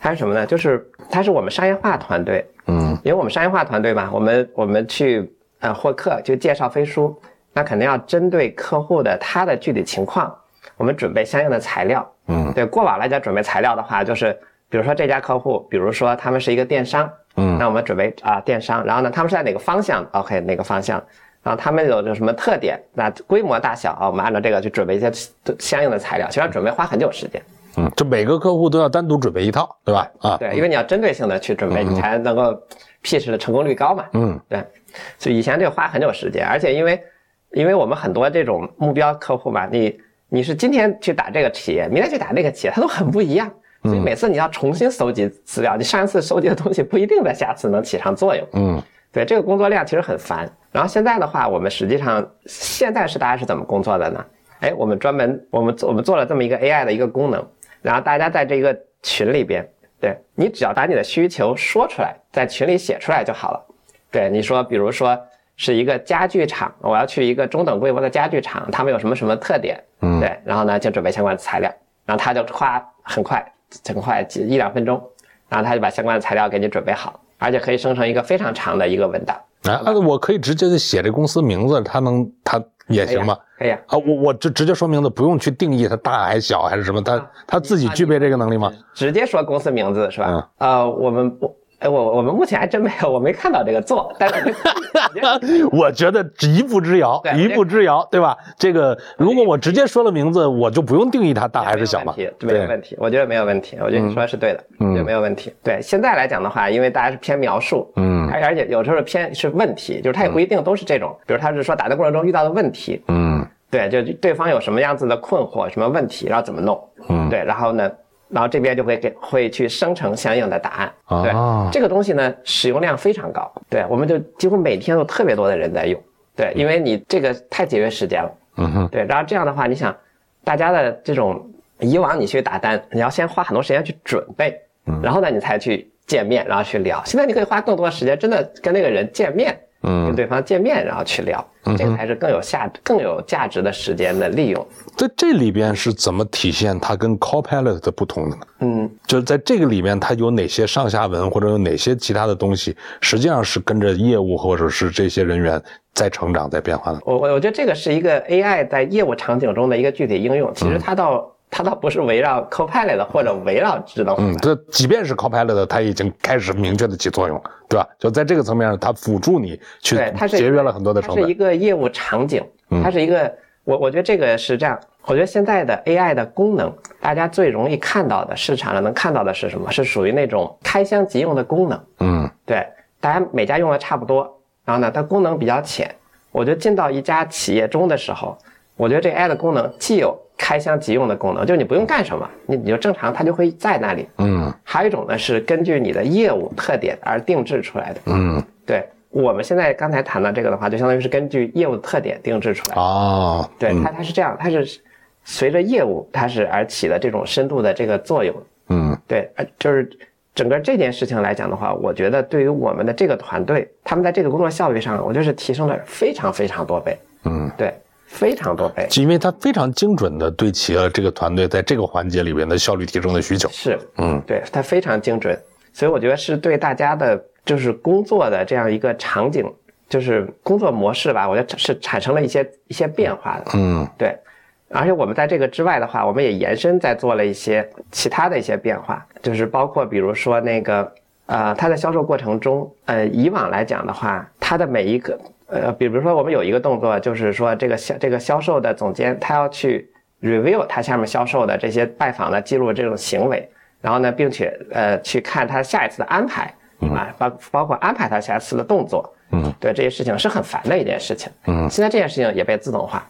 它是什么呢？就是它是我们商业化团队，嗯因为我们商业化团队嘛，我们我们去呃获客就介绍飞书，那肯定要针对客户的他的具体情况，我们准备相应的材料。嗯对，过往来讲准备材料的话，就是比如说这家客户，比如说他们是一个电商，嗯那我们准备啊、电商，然后呢他们是在哪个方向？OK 哪个方向？然后他们有有什么特点？那规模大小啊，我们按照这个去准备一些相应的材料，其实要准备花很久时间。嗯，这每个客户都要单独准备一套，对吧？啊，对，因为你要针对性的去准备，你才能够 pitch 的成功率高嘛。嗯对，所以以前这个花很久时间，而且因为因为我们很多这种目标客户嘛，你你是今天去打这个企业，明天去打那个企业，它都很不一样，所以每次你要重新搜集资料，你上一次收集的东西不一定在下次能起上作用。嗯对，这个工作量其实很烦。然后现在的话，我们实际上现在是大家是怎么工作的呢？哎，我们专门我们做我们做了这么一个 AI 的一个功能，然后大家在这个群里边，对你只要把你的需求说出来，在群里写出来就好了。对，你说，比如说是一个家具厂，我要去一个中等规模的家具厂，他们有什么什么特点？嗯对，然后呢就准备相关的材料，然后他就夸很快很快几一两分钟，然后他就把相关的材料给你准备好，而且可以生成一个非常长的一个文档。啊，那我可以直接就写这公司名字，他能他也行吗？可以啊，啊，我我就直接说名字，不用去定义它大还是小还是什么，他他自己具备这个能力吗？直接说公司名字是吧？嗯呃，我们我哎我我们目前还真没有，我没看到这个做，但是 <laughs> 我觉得一步之遥，对一步之遥，对吧？这个如果我直接说了名字，我就不用定义它大还是小嘛。没有问题，没有问题，我觉得没有问题，我觉得你说的是对的，嗯没有问题。对，现在来讲的话，因为大家是偏描述，嗯而而且有时候偏是问题，就是它也不一定都是这种，比如他是说打的过程中遇到的问题，嗯对，就对方有什么样子的困惑、什么问题，然后怎么弄，嗯对，然后呢，然后这边就会给会去生成相应的答案，对，啊这个东西呢使用量非常高，对，我们就几乎每天都特别多的人在用，对，因为你这个太节约时间了，嗯哼。对，然后这样的话，你想大家的这种以往你去打单，你要先花很多时间去准备，然后呢你才去见面，然后去聊，现在你可以花更多的时间真的跟那个人见面。跟嗯，对方见面，然后去聊，这个才是更有价、更有价值的时间的利用。在这里边是怎么体现它跟 Copilot 的不同的呢？嗯，就是在这个里面，它有哪些上下文或者有哪些其他的东西，实际上是跟着业务或者是这些人员在成长、在变化的。我我我觉得这个是一个 AI 在业务场景中的一个具体应用。嗯其实它倒、它倒不是围绕 Copilot 或者围绕智能嗯，这即便是 Copilot，它已经开始明确的起作用，对吧？就在这个层面上，它辅助你去节约了很多的成它是一。个业务场景，嗯它是一个我我觉得这个是这样，我觉得现在的 AI 的功能，大家最容易看到的市场上能看到的是什么？是属于那种开箱即用的功能。嗯对，大家每家用的差不多，然后呢，它功能比较浅。我觉得进到一家企业中的时候，我觉得这 AI 的功能既有开箱即用的功能，就是你不用干什么，你你就正常它就会在那里。嗯还有一种呢是根据你的业务特点而定制出来的。嗯对我们现在刚才谈到这个的话，就相当于是根据业务特点定制出来的。哦，对，嗯它它是这样，它是随着业务它是而起的这种深度的这个作用。嗯对，呃，就是整个这件事情来讲的话，我觉得对于我们的这个团队，他们在这个工作效率上，我觉得是提升了非常非常多倍。嗯，对，非常多倍。因为它非常精准的对齐了这个团队在这个环节里边的效率提升的需求。是，嗯对，它非常精准，所以我觉得是对大家的，就是工作的这样一个场景，就是工作模式吧，我觉得是产生了一些一些变化的。嗯对，而且我们在这个之外的话，我们也延伸在做了一些其他的一些变化，就是包括比如说那个呃，它在销售过程中，呃，以往来讲的话，它的每一个呃，比如说我们有一个动作，就是说这个销这个销售的总监他要去 review 他下面销售的这些拜访的记录这种行为，然后呢，并且呃去看他下一次的安排啊，包包括安排他下一次的动作，嗯，对这些事情是很烦的一件事情，嗯现在这件事情也被自动化。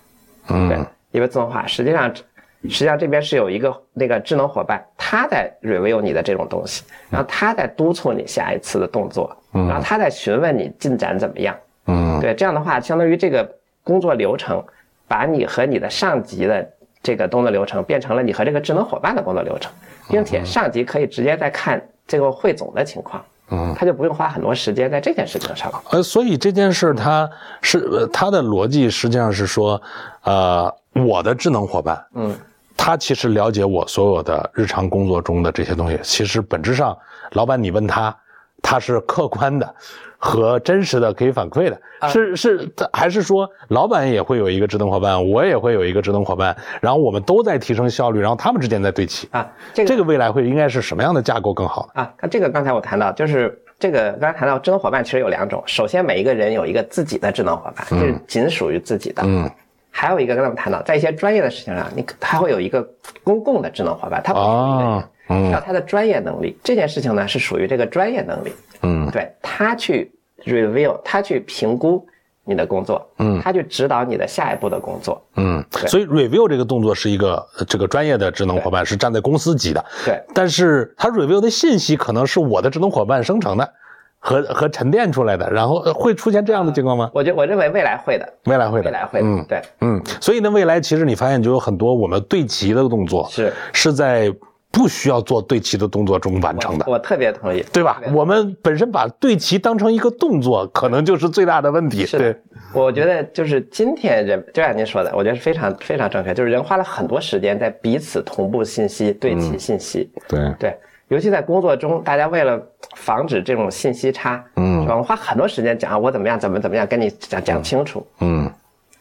对嗯，因为自动化，实际上，实际上这边是有一个那个智能伙伴，他在 review 你的这种东西，然后他在督促你下一次的动作，然后他在询问你进展怎么样。嗯对，这样的话，相当于这个工作流程，把你和你的上级的这个工作流程变成了你和这个智能伙伴的工作流程，并且上级可以直接在看这个汇总的情况，嗯，他就不用花很多时间在这件事情上了。呃，所以这件事它是呃它的逻辑实际上是说，呃，我的智能伙伴，嗯，他其实了解我所有的日常工作中的这些东西。其实本质上，老板你问他，他是客观的和真实的可以反馈的，是是，还是说老板也会有一个智能伙伴，我也会有一个智能伙伴，然后我们都在提升效率，然后他们之间在对齐。啊，这个这个未来会应该是什么样的架构更好？啊，那这个刚才我谈到，就是这个刚才谈到智能伙伴其实有两种，首先每一个人有一个自己的智能伙伴，这是仅属于自己的。嗯，还有一个刚才我们谈到，在一些专业的事情上，你他会有一个公共的智能伙伴，他不属于一个人，啊，嗯要他的专业能力。这件事情呢是属于这个专业能力，嗯。对他去 review，他去评估你的工作，嗯。他去指导你的下一步的工作。嗯，所以 review 这个动作是一个呃这个专业的智能伙伴，是站在公司级的。对，但是他 review 的信息可能是我的智能伙伴生成的，和和沉淀出来的，然后呃会出现这样的情况吗？我觉我认为未来会的，未来会的，未来会的，嗯。对，嗯，所以呢，未来其实你发现就有很多我们对齐的动作是。是在不需要做对齐的动作中完成的。我特别同意，对吧？我们本身把对齐当成一个动作，可能就是最大的问题。是我觉得就是今天人，就像您说的，我觉得是非常非常正确，就是人花了很多时间在彼此同步信息、对齐信息，对，对，尤其在工作中，大家为了防止这种信息差，嗯。是吧？我花很多时间讲啊我怎么样，怎么怎么样，跟你讲讲清楚。嗯。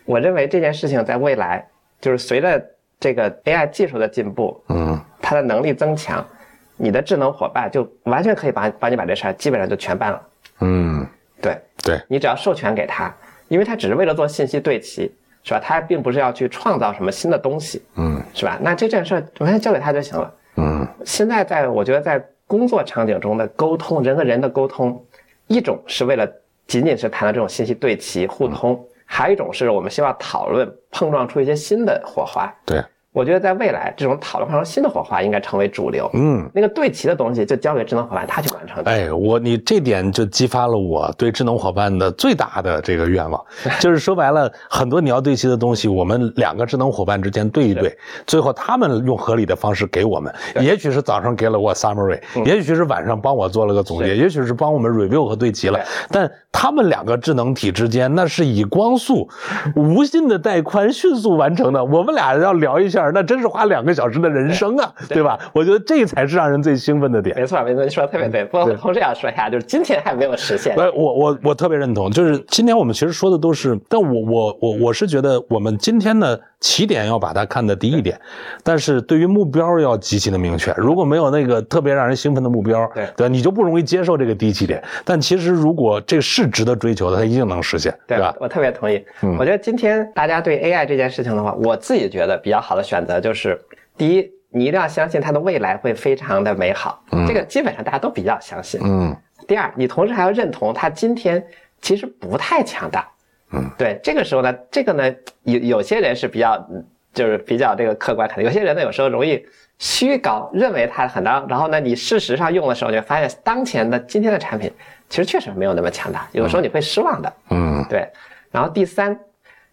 我认为这件事情在未来，就是随着这个 AI 技术的进步，嗯它的能力增强，你的智能伙伴就完全可以把帮你把这事儿基本上就全办了。嗯，对，对，你只要授权给他，因为他只是为了做信息对齐，是吧？他并不是要去创造什么新的东西，嗯是吧？那这件事儿完全交给他就行了。嗯现在在我觉得在工作场景中的沟通，人和人的沟通，一种是为了仅仅是谈到这种信息对齐互通，还有一种是我们希望讨论碰撞出一些新的火花。对，我觉得在未来，这种讨论换成新的火花应该成为主流。嗯。那个对齐的东西就交给智能伙伴，他去完成。哎，我你这点就激发了我对智能伙伴的最大的这个愿望，<laughs> 就是说白了，很多你要对齐的东西，我们两个智能伙伴之间对一对，最后他们用合理的方式给我们，也许是早上给了我 summary，也许是晚上帮我做了个总结，也许是帮我们 review 和对齐了，但他们两个智能体之间那是以光速、无尽的带宽迅速完成的，我们俩要聊一下，那真是花两个小时的人生啊，<laughs> 对吧？我觉得这才是让人最兴奋的点。没错，没错，你说的特别对。不过对同时也要说一下，就是今天还没有实现。对，我我我特别认同，就是今天我们其实说的都是，但我我我我是觉得我们今天呢起点要把它看得低一点，但是对于目标要极其的明确。如果没有那个特别让人兴奋的目标，对对吧，你就不容易接受这个低起点。但其实如果这是值得追求的，它一定能实现，对吧？我特别同意。嗯我觉得今天大家对 AI 这件事情的话，我自己觉得比较好的选择就是，第一，你一定要相信它的未来会非常的美好，这个基本上大家都比较相信。嗯第二，你同时还要认同它今天其实不太强大。嗯，对，这个时候呢，这个呢，有有些人是比较，嗯就是比较这个客观，可能有些人呢，有时候容易虚高，认为它很当，然后呢，你事实上用的时候，就发现当前的今天的产品其实确实没有那么强大，有的时候你会失望的。嗯。对，然后第三，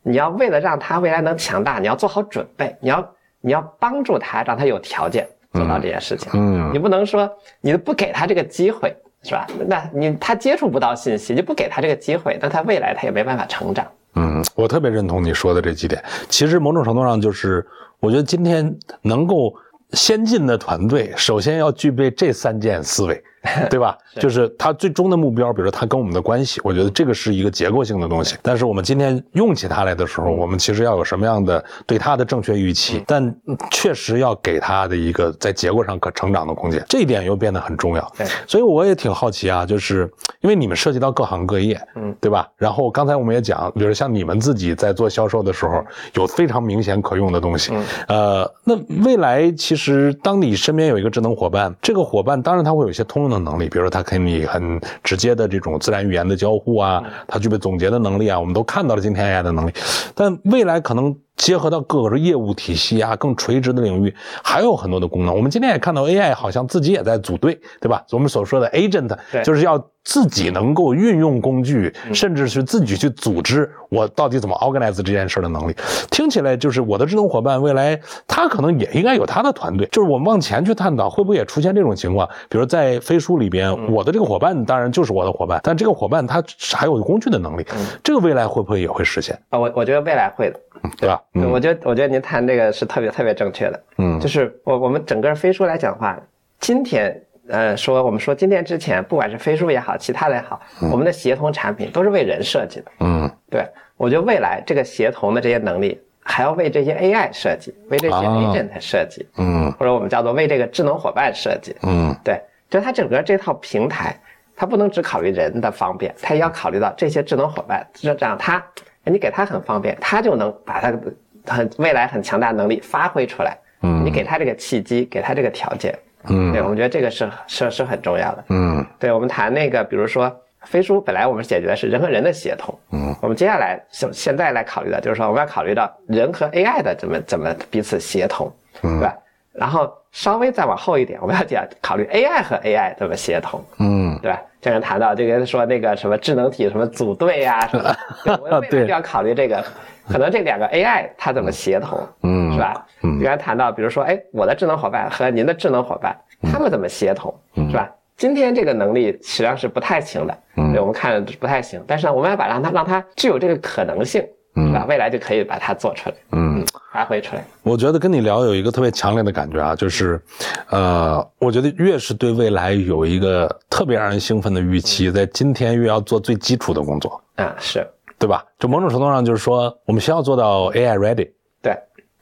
你要为了让它未来能强大，你要做好准备，你要你要帮助它，让它有条件做到这件事情。嗯。你不能说你不给他这个机会，是吧？那你他接触不到信息，就不给他这个机会，那他未来他也没办法成长。嗯，我特别认同你说的这几点。其实某种程度上就是，我觉得今天能够先进的团队，首先要具备这三件思维，<laughs> 对吧？就是他最终的目标，比如说他跟我们的关系，我觉得这个是一个结构性的东西。但是我们今天用起它来的时候，我们其实要有什么样的对它的正确预期，但嗯确实要给它的一个在结构上可成长的空间，这一点又变得很重要。对所以我也挺好奇啊，就是因为你们涉及到各行各业，嗯，对吧？然后刚才我们也讲，比如像你们自己在做销售的时候，有非常明显可用的东西。嗯呃，那未来其实当你身边有一个智能伙伴，这个伙伴当然他会有一些通用的能力，比如说他跟你很直接的这种自然语言的交互啊，他具备总结的能力啊，我们都看到了今天 AI 的能力，但未来可能。结合到各个业务体系啊，更垂直的领域，还有很多的功能。我们今天也看到 AI 好像自己也在组队，对吧？我们所说的 agent 对就是要自己能够运用工具，甚至是自己去组织我到底怎么 organize 这件事的能力。听起来就是我的智能伙伴未来他可能也应该有他的团队。就是我们往前去探讨，会不会也出现这种情况？比如在飞书里边，我的这个伙伴当然就是我的伙伴，但这个伙伴他还有工具的能力，这个未来会不会也会实现？啊，我我觉得未来会的。对吧？对我觉得我觉得您谈这个是特别特别正确的。嗯。就是我我们整个飞书来讲的话，今天呃说我们说今天之前，不管是飞书也好，其他的也好，我们的协同产品都是为人设计的。嗯。对我觉得未来这个协同的这些能力，还要为这些 AI 设计，为这些啊。agent 设计，嗯。或者我们叫做为这个智能伙伴设计。嗯。对，就它整个这套平台，它不能只考虑人的方便，它也要考虑到这些智能伙伴，这这样它，你给它很方便，它就能把它的很未来很强大能力发挥出来。嗯你给他这个契机，给他这个条件，嗯对，嗯我们觉得这个是是是很重要的。嗯对我们谈那个，比如说飞书，本来我们解决的是人和人的协同，嗯，我们接下来现现在来考虑的就是说，我们要考虑到人和 AI 的怎么怎么彼此协同，嗯对吧？然后稍微再往后一点，我们要讲考虑 AI 和 AI 怎么协同，嗯对吧？经常谈到这个说那个什么智能体什么组队呀、什么，<laughs> 对我们未来对就要考虑这个，可能这两个 AI 它怎么协同，嗯是吧？嗯原来谈到，比如说，哎，我的智能伙伴和您的智能伙伴，他们怎么协同，嗯是吧？今天这个能力实际上是不太行的，嗯对我们看不太行。但是呢，我们要把让它让它具有这个可能性，是吧？未来就可以把它做出来，嗯。发挥出来。我觉得跟你聊有一个特别强烈的感觉啊，就是，呃，我觉得越是对未来有一个特别让人兴奋的预期，在今天越要做最基础的工作，啊，是对吧？就某种程度上就是说，我们需要做到 AI ready。对，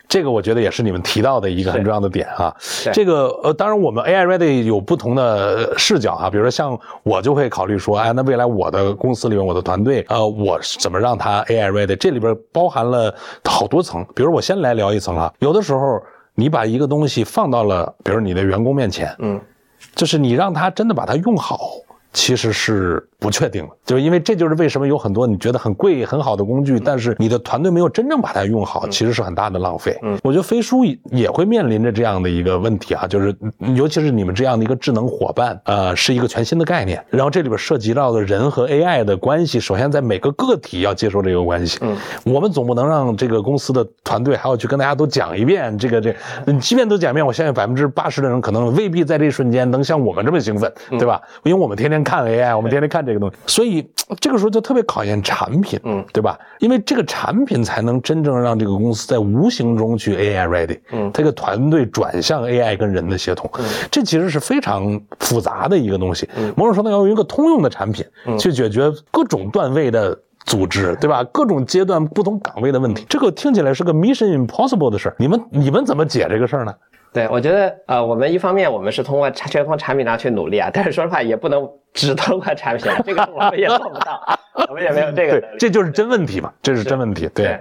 这个我觉得也是你们提到的一个很重要的点啊。对这个呃，当然我们 AI ready 有不同的视角啊，比如说像我就会考虑说，哎，那未来我的公司里面我的团队，呃，我是怎么让它 AI ready？这里边包含了好多层。比如我先来聊一层啊，有的时候你把一个东西放到了，比如你的员工面前，嗯，就是你让他真的把它用好，其实是不确定了，就是因为这就是为什么有很多你觉得很贵很好的工具，但是你的团队没有真正把它用好，其实是很大的浪费。嗯。我觉得飞书也也会面临着这样的一个问题啊，就是嗯尤其是你们这样的一个智能伙伴，呃，是一个全新的概念，然后这里边涉及到的人和 AI 的关系，首先在每个个体要接受这个关系。嗯，我们总不能让这个公司的团队还要去跟大家都讲一遍这个这，你即便都讲一遍，我相信百分之八十的人可能未必在这一瞬间能像我们这么兴奋，对吧？因为我们天天看 AI，我们天天看这个东西，所以这个时候就特别考验产品，嗯，对吧？因为这个产品才能真正让这个公司在无形中去 AI ready，嗯这个团队转向 AI 跟人的协同，这其实是非常复杂的一个东西。某种程度要用一个通用的产品去解决各种段位的组织，对吧？各种阶段、不同岗位的问题，这个听起来是个 mission impossible 的事儿。你们你们怎么解这个事儿呢？对，我觉得呃，我们一方面我们是通过产全从产品上去努力啊，但是说实话也不能只通过产品，这个我们也做不到，我们也没有这个对。这就是真问题嘛，这是真问题。对，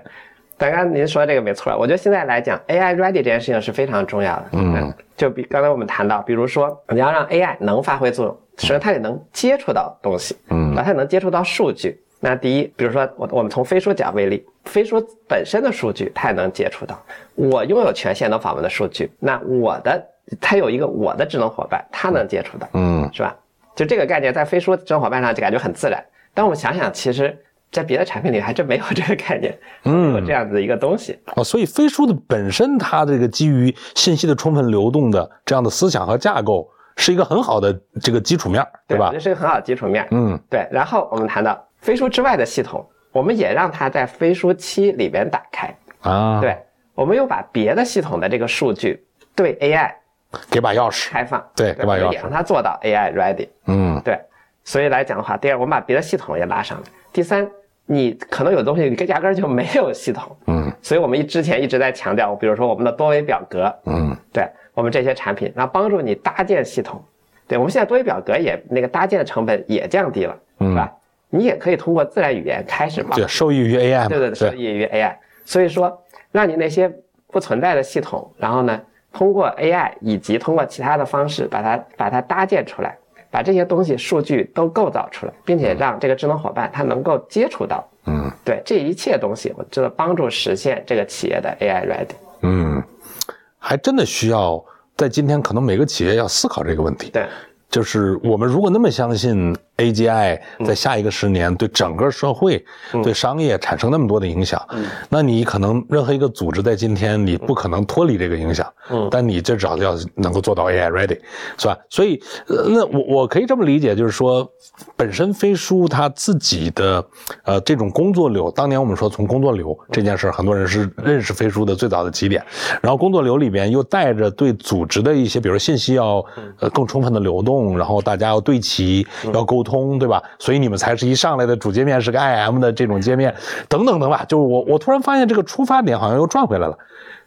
刚刚您说这个没错，我觉得现在来讲，AI ready 这件事情是非常重要的。嗯，就比刚才我们谈到，比如说你要让 AI 能发挥作用，首先它得能接触到东西，嗯，它能接触到数据。那第一，比如说我我们从飞书讲为例，飞书本身的数据它也能接触到，我拥有权限能访问的数据，那我的它有一个我的智能伙伴，它能接触到，嗯，是吧？就这个概念在飞书智能伙伴上就感觉很自然。但我们想想，其实在别的产品里还真没有 <laughs> 这个概念，嗯，有这样子一个东西哦。所以飞书的本身它这个基于信息的充分流动的这样的思想和架构，是一个很好的这个基础面，对吧？这是一个很好的基础面，嗯，对。然后我们谈到。飞书之外的系统，我们也让它在飞书七里边打开啊。对，我们又把别的系统的这个数据对 AI 给把钥匙开放，对，给把钥匙，也让它做到 AI ready。嗯，对。所以来讲的话，第二，我们把别的系统也拉上来。第三，你可能有东西你压根就没有系统，嗯。所以我们一之前一直在强调，比如说我们的多维表格，嗯，对我们这些产品，然后帮助你搭建系统。对我们现在多维表格也那个搭建的成本也降低了，是吧？你也可以通过自然语言开始嘛？对，受益于 AI 对对对，受益于 AI。所以说，让你那些不存在的系统，然后呢，通过 AI 以及通过其他的方式，把它把它搭建出来，把这些东西数据都构造出来，并且让这个智能伙伴它能够接触到。嗯，对，这一切东西，我觉得帮助实现这个企业的 AI ready。嗯，还真的需要在今天，可能每个企业要思考这个问题。对，就是我们如果那么相信。AGI 在下一个十年对整个社会、对商业产生那么多的影响，那你可能任何一个组织在今天你不可能脱离这个影响，但你至少要能够做到 AI ready，是吧？所以，那我我可以这么理解，就是说，本身飞书它自己的呃这种工作流，当年我们说从工作流这件事很多人是认识飞书的最早的起点，然后工作流里边又带着对组织的一些，比如信息要呃更充分的流动，然后大家要对齐，要沟通。通对吧？所以你们才是一上来的主界面是个 IM 的这种界面，等等等吧。就是我我突然发现这个出发点好像又转回来了。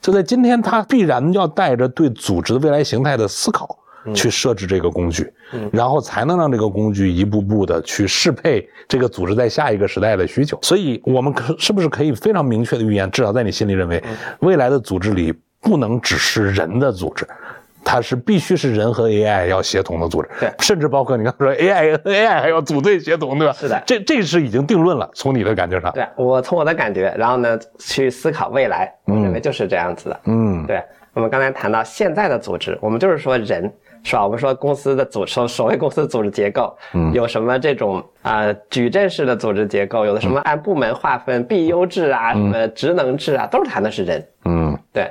就在今天，它必然要带着对组织的未来形态的思考去设置这个工具，然后才能让这个工具一步步的去适配这个组织在下一个时代的需求。所以，我们可是不是可以非常明确的预言，至少在你心里认为，未来的组织里不能只是人的组织。它是必须是人和 AI 要协同的组织，对，甚至包括你刚说 AI 和 AI 还要组队协同，对吧？是的，这这是已经定论了。从你的感觉上，对我从我的感觉，然后呢去思考未来，我认为就是这样子的。嗯，对。我们刚才谈到现在的组织，我们就是说人是吧？我们说公司的组所所谓公司组织结构，嗯，有什么这种啊矩阵式的组织结构，有的什么按部门划分 BU 制啊，什么职能制啊，都是谈的是人。嗯，对。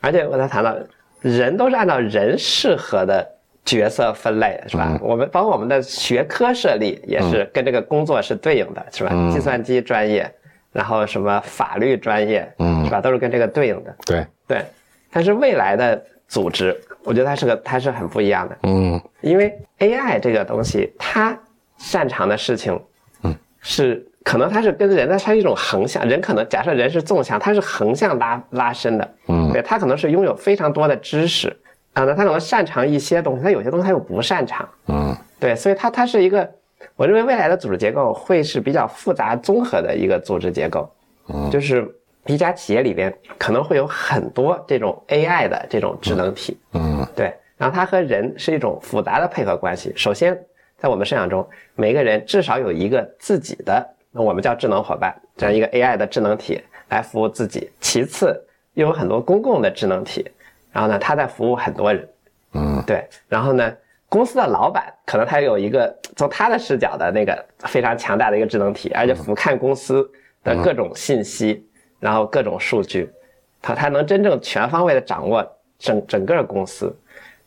而且我才谈到。人都是按照人适合的角色分类，是吧？我们包括我们的学科设立也是跟这个工作是对应的，是吧？计算机专业，然后什么法律专业，嗯，是吧？都是跟这个对应的。对对，但是未来的组织，我觉得它是个，它是很不一样的。嗯，因为 AI 这个东西，它擅长的事情，嗯，是。可能它是跟人的，它是一种横向，人可能假设人是纵向，它是横向拉拉伸的，嗯，对，它可能是拥有非常多的知识，啊，那它可能擅长一些东西，它有些东西它又不擅长，嗯，对，所以它它是一个，我认为未来的组织结构会是比较复杂综合的一个组织结构，嗯，就是一家企业里边可能会有很多这种 AI 的这种智能体，嗯，对，然后它和人是一种复杂的配合关系，首先在我们设想中，每个人至少有一个自己的。那我们叫智能伙伴，这样一个 AI 的智能体来服务自己。其次，又有很多公共的智能体，然后呢，它在服务很多人。嗯，对。然后呢，公司的老板可能他有一个从他的视角的那个非常强大的一个智能体，而且俯瞰公司的各种信息，然后各种数据，他他能真正全方位的掌握整整个公司。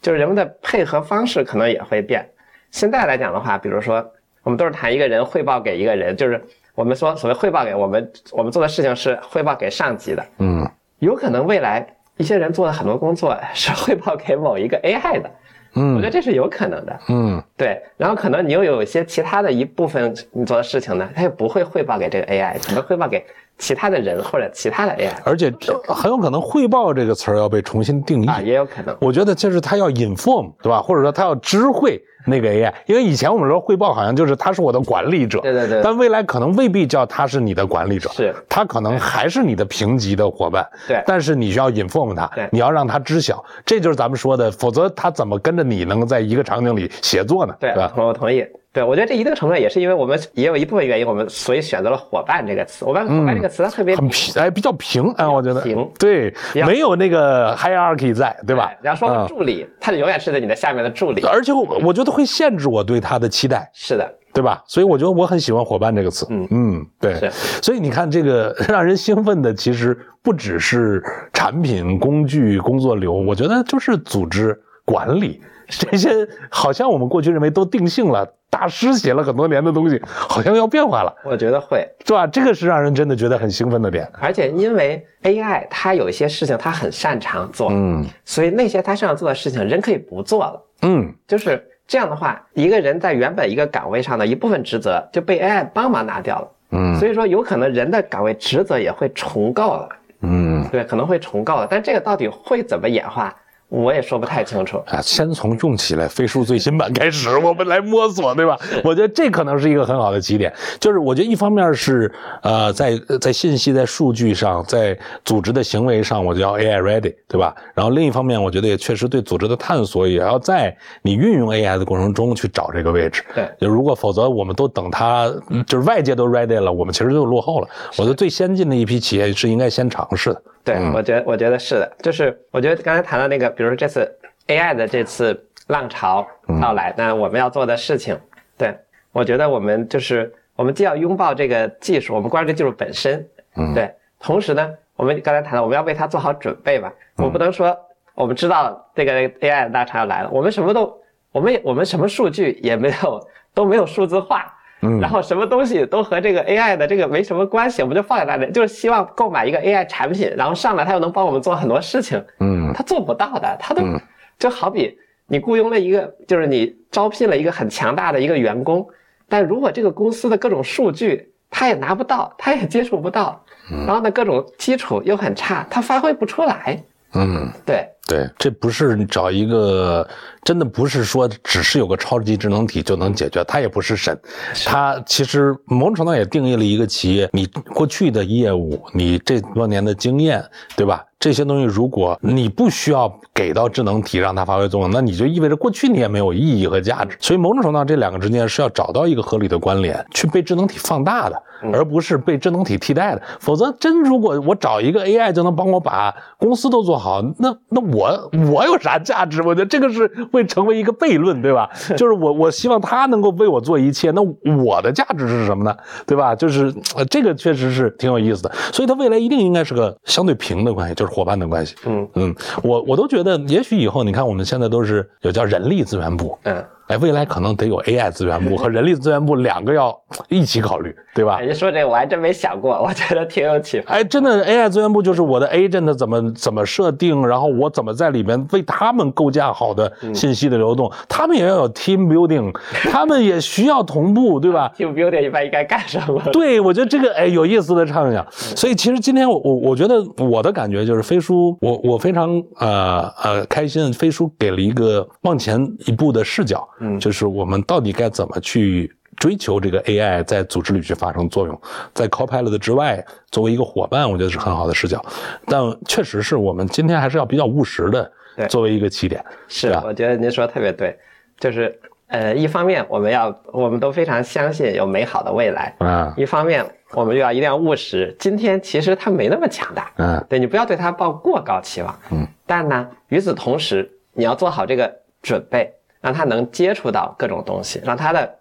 就是人们的配合方式可能也会变。现在来讲的话，比如说。我们都是谈一个人汇报给一个人，就是我们说所谓汇报给我们，我们做的事情是汇报给上级的。嗯，有可能未来一些人做的很多工作是汇报给某一个 AI 的，嗯我觉得这是有可能的。嗯对，然后可能你又有一些其他的一部分你做的事情呢，他又不会汇报给这个 AI，可能汇报给其他的人或者其他的 AI 而且很有可能“汇报”这个词儿要被重新定义。啊，也有可能。我觉得就是他要 inform，对吧？或者说他要知会那个 AI，因为以前我们说汇报好像就是他是我的管理者，对对对但未来可能未必叫他是你的管理者，是他可能还是你的评级的伙伴，对但是你需要 inform 他对，你要让他知晓，这就是咱们说的，否则他怎么跟着你能够在一个场景里协作呢？对，吧？我同意。对，我觉得这一定程度也是因为我们也有一部分原因，我们所以选择了“伙伴”这个词。伙伴“伙伴”这个词它特别很平，哎，比较平，哎，我觉得平对，没有那个 hierarchy 在，对吧？然后说助理，他就永远是在你的下面的助理。而且我我觉得会限制我对他的期待，是的，对吧？所以我觉得我很喜欢“伙伴”这个词。嗯嗯，对。所以你看，这个让人兴奋的其实不只是产品、工具、工作流，我觉得就是组织管理这些，好像我们过去认为都定性了，大师写了很多年的东西，好像要变化了，我觉得会。是吧？这个是让人真的觉得很兴奋的点。而且因为 AI 它有一些事情它很擅长做，嗯所以那些它擅长做的事情人可以不做了。嗯，就是这样的话，一个人在原本一个岗位上的一部分职责就被 AI 帮忙拿掉了。嗯所以说有可能人的岗位职责也会重构了，嗯。对，可能会重构了。但这个到底会怎么演化，我也说不太清楚。啊，先从用起来飞书最新版开始，我们来摸索，对吧？我觉得这可能是一个很好的起点。就是我觉得一方面是呃，在在信息、在数据上、在组织的行为上，我就要 AI ready，对吧？然后另一方面，我觉得也确实对组织的探索，也要在你运用 AI 的过程中去找这个位置。对就如果否则我们都等它，嗯就是外界都 ready 了，我们其实就落后了。我觉得最先进的一批企业是应该先尝试的。对，我觉得我觉得是的，就是我觉得刚才谈到那个，比如说这次 AI 的这次浪潮到来，那我们要做的事情，对我觉得我们就是我们既要拥抱这个技术，我们关注这技术本身，嗯。对，同时呢，我们刚才谈到我们要为它做好准备吧，我不能说我们知道这个 AI 的浪潮要来了，我们什么都我们我们什么数据也没有都没有数字化。嗯。然后什么东西都和这个 AI 的这个没什么关系，我们就放在那里，就是希望购买一个 AI 产品，然后上来它又能帮我们做很多事情，嗯。它做不到的，它都嗯。就好比你雇佣了一个，就是你招聘了一个很强大的一个员工，但如果这个公司的各种数据他也拿不到，他也接触不到，然后呢各种基础又很差，他发挥不出来，嗯。对，对，这不是你找一个，真的不是说只是有个超级智能体就能解决，它也不是神，它其实某种程度也定义了一个企业你过去的业务，你这多年的经验，对吧？这些东西如果你不需要给到智能体让它发挥作用，那你就意味着过去你也没有意义和价值。所以某种程度上，这两个之间是要找到一个合理的关联，去被智能体放大的，而不是被智能体替代的。否则，真如果我找一个 AI 就能帮我把公司都做好，那那我我有啥价值？我觉得这个是会成为一个悖论，对吧？<laughs> 就是我我希望他能够为我做一切，那我的价值是什么呢？对吧？就是呃这个确实是挺有意思的，所以它未来一定应该是个相对平的关系，就是伙伴的关系。嗯。嗯，我我都觉得，也许以后你看我们现在都是有叫人力资源部，嗯，哎，未来可能得有 AI 资源部和人力资源部两个要一起考虑，对吧？你说这个我还真没想过，我觉得挺有启发。哎，真的 AI 资源部就是我的 agent 怎么怎么设定，然后我怎么在里面为他们构架好的信息的流动，他们也要有 team building，<laughs> 他们也需要同步，对吧？Team Building 一般应该干什么？对，我觉得这个哎有意思的畅想。所以其实今天我我我觉得我的感觉就是飞书，我我非常呃呃开心，飞书给了一个往前一步的视角，嗯就是我们到底该怎么去。追求这个 AI 在组织里去发生作用，在 Copilot 之外，作为一个伙伴，我觉得是很好的视角。但确实是我们今天还是要比较务实的对，作为一个起点。是对吧，我觉得您说的特别对，就是呃，一方面我们要，我们都非常相信有美好的未来，啊一方面我们又要一定要务实。今天其实它没那么强大，嗯对你不要对它抱过高期望，嗯，但呢，与此同时，你要做好这个准备，让他能接触到各种东西，让他的，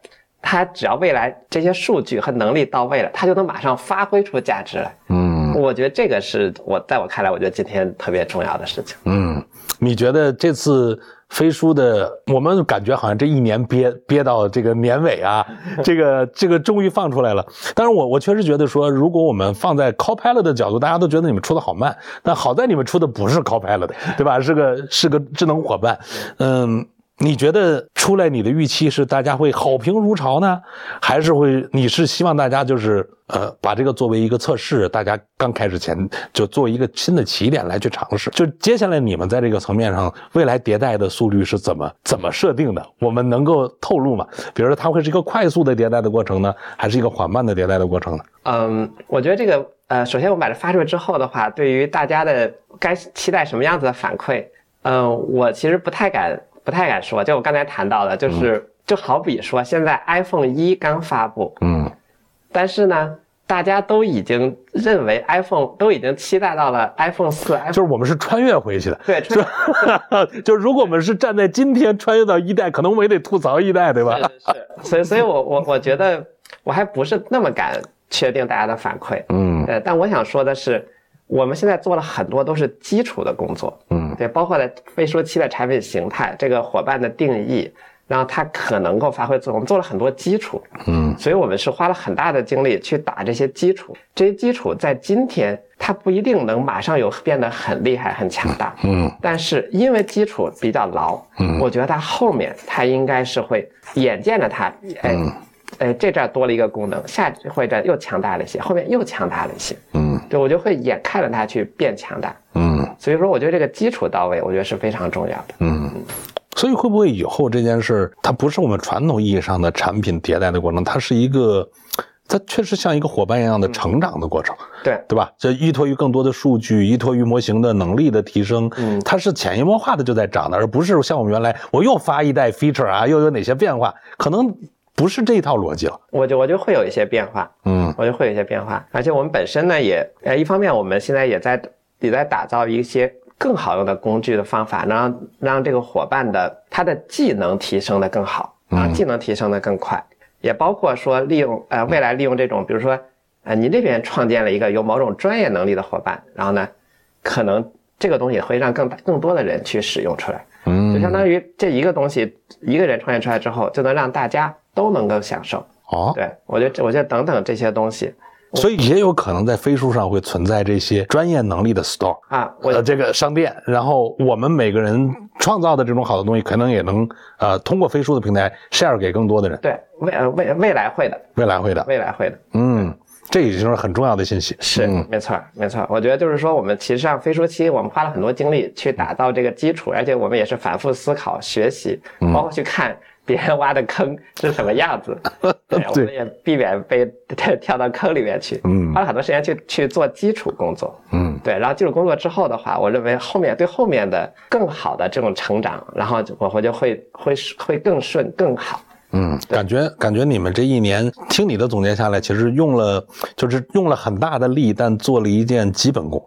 他只要未来这些数据和能力到位了，他就能马上发挥出价值来。嗯我觉得这个是我在我看来，我觉得今天特别重要的事情。嗯，你觉得这次飞书的，我们感觉好像这一年憋憋到这个年尾啊，这个 <laughs> 这个终于放出来了。但是我我确实觉得说，如果我们放在 Copilot 的角度，大家都觉得你们出的好慢，但好在你们出的不是 Copilot，对吧？是个是个智能伙伴，嗯。你觉得出来你的预期是大家会好评如潮呢，还是会你是希望大家就是呃把这个作为一个测试，大家刚开始前就做一个新的起点来去尝试？就接下来你们在这个层面上未来迭代的速率是怎么怎么设定的？我们能够透露吗？比如说它会是一个快速的迭代的过程呢，还是一个缓慢的迭代的过程呢？嗯，我觉得这个呃，首先我把这发出来之后的话，对于大家的该期待什么样子的反馈，嗯，我其实不太敢。不太敢说，就我刚才谈到的，就是就好比说，现在 iPhone 一刚发布，嗯，但是呢，大家都已经认为 iPhone 都已经期待到了 iPhone 四，就是我们是穿越回去的，对，<laughs> 就如果我们是站在今天穿越到一代，可能我们也得吐槽一代，对吧？是，所以，所以我我我觉得我还不是那么敢确定大家的反馈，嗯，呃，但我想说的是。我们现在做了很多都是基础的工作，嗯，对，包括在飞书期的产品形态、这个伙伴的定义，然后它可能够发挥作用。我们做了很多基础，嗯，所以我们是花了很大的精力去打这些基础。这些基础在今天它不一定能马上有变得很厉害、很强大，嗯，但是因为基础比较牢，嗯，我觉得它后面它应该是会眼见着它，哎。哎，这这儿多了一个功能，下回这又强大了一些，后面又强大了一些，嗯，对我就会眼看着它去变强大，嗯，所以说我觉得这个基础到位，我觉得是非常重要的，嗯，所以会不会以后这件事它不是我们传统意义上的产品迭代的过程，它是一个，它确实像一个伙伴一样的成长的过程，对对吧？这依托于更多的数据，依托于模型的能力的提升，嗯，它是潜移默化的就在长的，而不是像我们原来我又发一代 feature 啊，又有哪些变化，可能。不是这一套逻辑了，我就我就会有一些变化，嗯，我就会有一些变化，而且我们本身呢也，呃，一方面我们现在也在也在打造一些更好用的工具的方法，让让这个伙伴的他的技能提升的更好，啊技能提升的更快，也包括说利用呃未来利用这种，比如说，呃，你这边创建了一个有某种专业能力的伙伴，然后呢，可能这个东西会让更更多的人去使用出来，嗯，就相当于这一个东西一个人创建出来之后，就能让大家。都能够享受哦，对我觉得，我觉得等等这些东西，所以也有可能在飞书上会存在这些专业能力的 store 啊，我的这个商店，然后我们每个人创造的这种好的东西，可能也能呃通过飞书的平台 share 给更多的人。对，未呃未未来会的，未来会的，未来会的，嗯，这已经是很重要的信息。是，没错没错。我觉得就是说，我们其实上飞书期，我们花了很多精力去打造这个基础，而且我们也是反复思考、学习，包括去看。别人挖的坑是什么样子？<laughs> 对，我们也避免被跳到坑里面去。嗯，花了很多时间去去做基础工作。嗯，对，然后基础工作之后的话，我认为后面对后面的更好的这种成长，然后我我就会会会更顺更好。嗯，感觉感觉你们这一年听你的总结下来，其实用了就是用了很大的力，但做了一件基本功。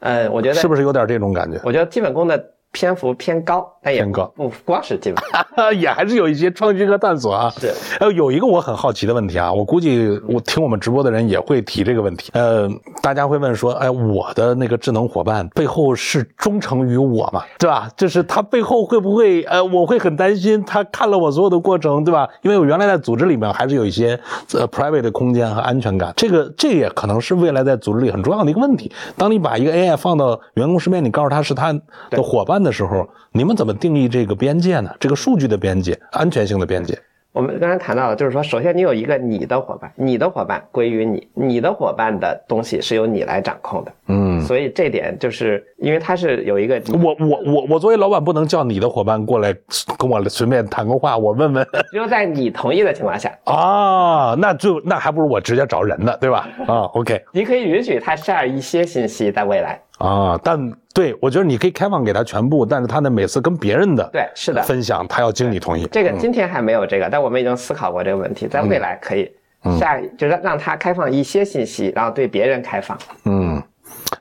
呃，我觉得是不是有点这种感觉？我觉得基本功的。篇幅偏高，但也不光是基本，<laughs> 也还是有一些创新和探索啊。是，呃，有一个我很好奇的问题啊，我估计我听我们直播的人也会提这个问题。呃，大家会问说，哎，我的那个智能伙伴背后是忠诚于我嘛？对吧？就是他背后会不会，呃，我会很担心他看了我所有的过程，对吧？因为我原来在组织里面还是有一些呃 private 的空间和安全感，这个这也可能是未来在组织里很重要的一个问题。当你把一个 AI 放到员工身边，你告诉他是他的伙伴。的时候，你们怎么定义这个边界呢？这个数据的边界、安全性的边界。我们刚才谈到了，就是说，首先你有一个你的伙伴，你的伙伴归于你，你的伙伴的东西是由你来掌控的。嗯，所以这点就是因为它是有一个，我我我我作为老板不能叫你的伙伴过来跟我随便谈个话，我问问。只有在你同意的情况下啊，那就那还不如我直接找人呢，对吧？啊，OK，你可以允许他 share 一些信息在未来。啊，但对我觉得你可以开放给他全部，但是他的每次跟别人的对是的分享，他要经理同意。这个今天还没有这个，但我们已经思考过这个问题，在未来可以下就是让他开放一些信息，然后对别人开放。嗯。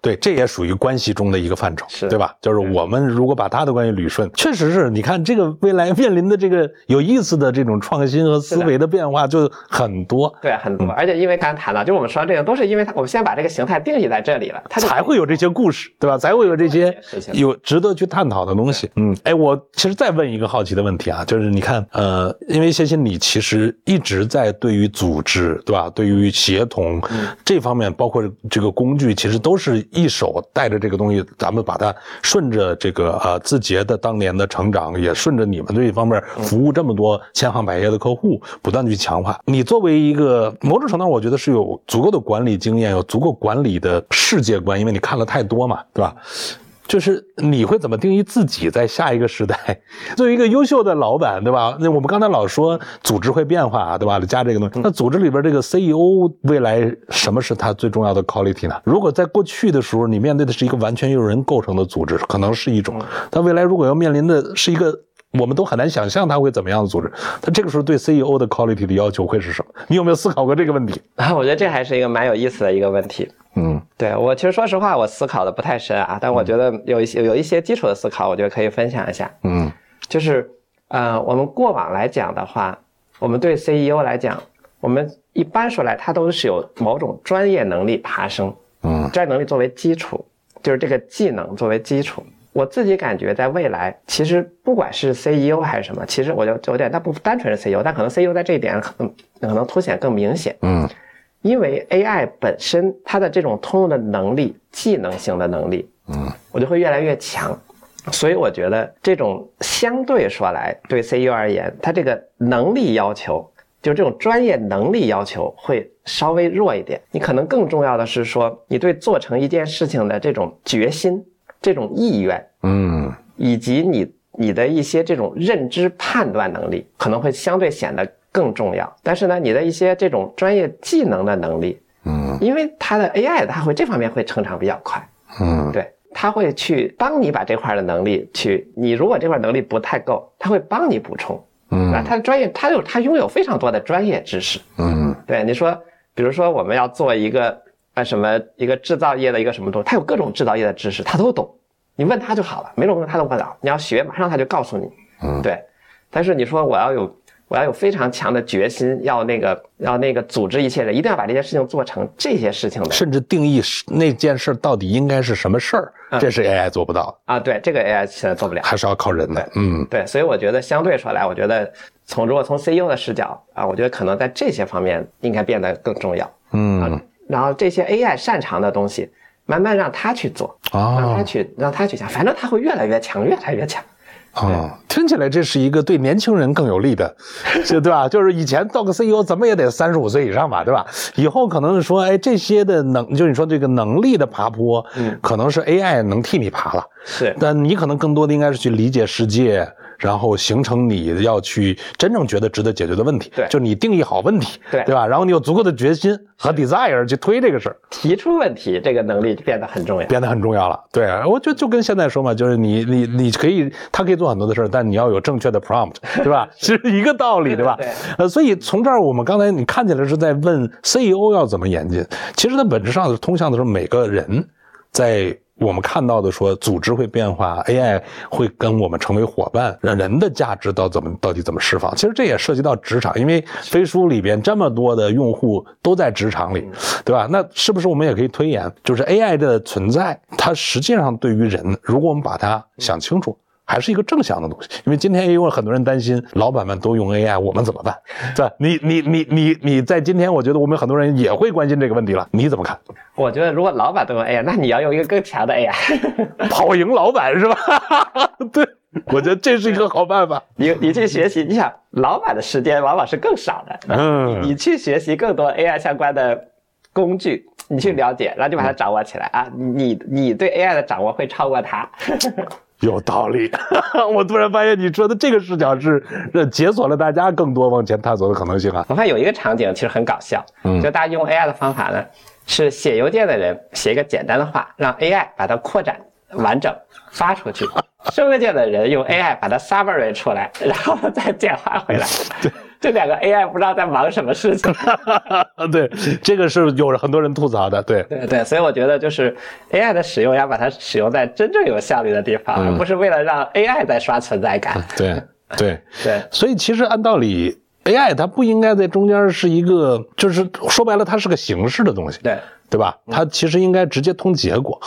对，这也属于关系中的一个范畴，是对吧？就是我们如果把他的关系捋顺，确实是你看这个未来面临的这个有意思的这种创新和思维的变化就很多，对，很多。而且因为刚才谈到，就我们说这个都是因为我们先把这个形态定义在这里了，它才会有这些故事，对吧？才会有这些有值得去探讨的东西。嗯，哎，我其实再问一个好奇的问题啊，就是你看，呃，因为谢欣你其实一直在对于组织，对吧？对于协同这方面，包括这个工具，其实都是。是一手带着这个东西，咱们把它顺着这个呃字节的当年的成长，也顺着你们这一方面服务这么多千行百业的客户，不断的去强化。你作为一个某种程度，我觉得是有足够的管理经验，有足够管理的世界观，因为你看了太多嘛，对吧？就是你会怎么定义自己在下一个时代？<laughs> 作为一个优秀的老板，对吧？那我们刚才老说组织会变化，对吧？加这个东西，那组织里边这个 CEO 未来什么是他最重要的 quality 呢？如果在过去的时候，你面对的是一个完全由人构成的组织，可能是一种；但未来如果要面临的是一个我们都很难想象他会怎么样的组织，他这个时候对 CEO 的 quality 的要求会是什么？你有没有思考过这个问题？啊，<laughs> 我觉得这还是一个蛮有意思的一个问题。嗯对我其实说实话，我思考的不太深啊，但我觉得有一些有一些基础的思考，我觉得可以分享一下。嗯就是呃，我们过往来讲的话，我们对 CEO 来讲，我们一般说来，他都是有某种专业能力爬升，嗯专业能力作为基础，就是这个技能作为基础。我自己感觉，在未来，其实不管是 CEO 还是什么，其实我就有点，它不单纯是 CEO，但可能 CEO 在这一点可能可能凸显更明显。嗯因为 AI 本身它的这种通用的能力、技能性的能力，嗯，我就会越来越强。所以我觉得这种相对说来，对 CEO 而言，他这个能力要求，就这种专业能力要求会稍微弱一点。你可能更重要的是说，你对做成一件事情的这种决心、这种意愿，嗯以及你你的一些这种认知判断能力，可能会相对显得更重要。但是呢，你的一些这种专业技能的能力，嗯因为它的 AI 它会这方面会成长比较快，嗯对，它会去帮你把这块的能力去，你如果这块能力不太够，它会帮你补充。嗯啊，它的专业，它有它拥有非常多的专业知识。嗯对，你说，比如说我们要做一个呃什么一个制造业的一个什么东西，他有各种制造业的知识，他都懂。你问他就好了，没种问他都问了。你要学，马上他就告诉你。嗯对。但是你说我要有我要有非常强的决心，要那个要那个组织一切人，一定要把这件事情做成。这些事情的甚至定义是那件事到底应该是什么事儿，这是 AI 做不到的，啊，对这个 AI 现在做不了。还是要靠人的。嗯对，所以我觉得相对说来，我觉得从如果从 CEO 的视角啊，我觉得可能在这些方面应该变得更重要。嗯然后这些 AI 擅长的东西，慢慢让他去做，让他啊去让他去想，反正他会越来越强，越来越强。啊，听起来这是一个对年轻人更有利的，<laughs> 就对吧？就是以前做个 CEO 怎么也得三十五岁以上吧，对吧？以后可能是说，哎，这些的能，就你说这个能力的爬坡，嗯可能是 AI 能替你爬了。是但你可能更多的应该是去理解世界，然后形成你要去真正觉得值得解决的问题。对就你定义好问题，对对吧？然后你有足够的决心和 desire 去推这个事儿，提出问题这个能力变得很重要。变得很重要了。对，我觉得就跟现在说嘛，就是你你你可以，他可以做很多的事儿，但你要有正确的 prompt，<laughs> 对吧？是一个道理，对吧？对对呃，所以从这儿我们刚才你看起来是在问 CEO 要怎么演进，其实它本质上是通向的是每个人在。我们看到的说，组织会变化，AI 会跟我们成为伙伴，让人的价值到怎么到底怎么释放？其实这也涉及到职场，因为飞书里边这么多的用户都在职场里，对吧？那是不是我们也可以推演，就是 AI 的存在，它实际上对于人，如果我们把它想清楚。还是一个正向的东西，因为今天也有很多人担心，老板们都用 AI，我们怎么办？<laughs> 对吧？你你你你你在今天，我觉得我们很多人也会关心这个问题了，你怎么看？我觉得如果老板都用 AI，那你要用一个更强的 AI。跑赢老板是吧？对，我觉得这是一个好办法。你你去学习，你想老板的时间往往是更少的，嗯你去学习更多 AI 相关的工具，你去了解，然后就把它掌握起来啊，你你对 AI 的掌握会超过它。有道理，<laughs> 我突然发现你说的这个视角是呃解锁了大家更多往前探索的可能性啊。我发现有一个场景其实很搞笑，嗯就大家用 AI 的方法呢，是写邮件的人写一个简单的话，让 AI 把它扩展完整发出去，收邮件的人用 AI 把它 summary 出来，然后再简化回来。<laughs> 对，这两个 AI 不知道在忙什么事情。<laughs> 对，这个是有很多人吐槽的。对，对对，所以我觉得就是 AI 的使用要把它使用在真正有效率的地方，而不是为了让 AI 在刷存在感。对，对，<laughs> 对，所以其实按道理，AI 它不应该在中间是一个，就是说白了，它是个形式的东西，对，对吧？它其实应该直接通结果。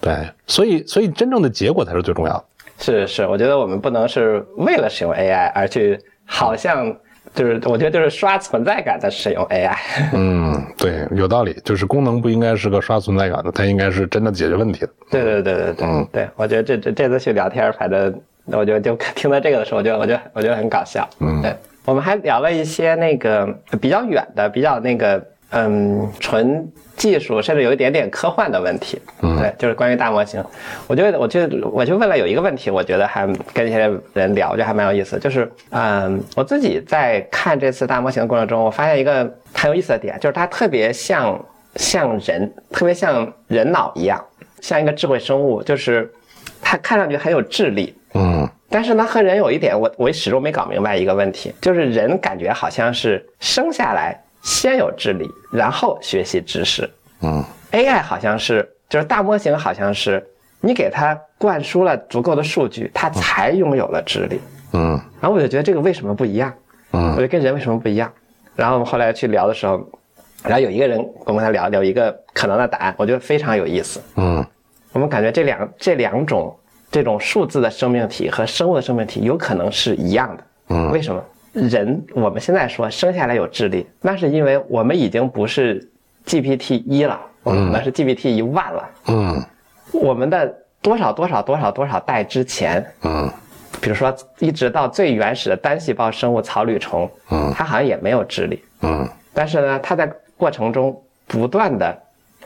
对，所以所以真正的结果才是最重要的。是是，我觉得我们不能是为了使用 AI 而去，好像就是我觉得就是刷存在感的使用 AI。嗯，对，有道理，就是功能不应该是个刷存在感的，它应该是真的解决问题的。对对对对对，嗯对，我觉得这这这次去聊天，反正我觉得就听到这个的时候，我觉得我觉得我觉得很搞笑。嗯对，我们还聊了一些那个比较远的、比较那个嗯纯技术，甚至有一点点科幻的问题。嗯。对，就是关于大模型，我觉得我就我就问了有一个问题，我觉得还跟一些人聊，我觉得还蛮有意思，就是嗯，我自己在看这次大模型的过程中，我发现一个很有意思的点，就是它特别像像人，特别像人脑一样，像一个智慧生物，就是它看上去很有智力，嗯。但是呢，和人有一点，我我始终没搞明白一个问题，就是人感觉好像是生下来先有智力，然后学习知识嗯，AI 好像是就是大模型好像是你给它灌输了足够的数据，它才拥有了智力。嗯然后我就觉得这个为什么不一样？嗯我嗯就跟人为什么不一样？然后我们后来去聊的时候，然后有一个人我跟他聊聊一个可能的答案，我觉得非常有意思。嗯我们感觉这两这两种这种数字的生命体和生物的生命体有可能是一样的。嗯为什么？人我们现在说生下来有智力，那是因为我们已经不是 GPT 一了，我们是 GPT 一万了。嗯我们的多少多少多少多少代之前，嗯比如说一直到最原始的单细胞生物草履虫，嗯它好像也没有智力。嗯但是呢，它在过程中不断的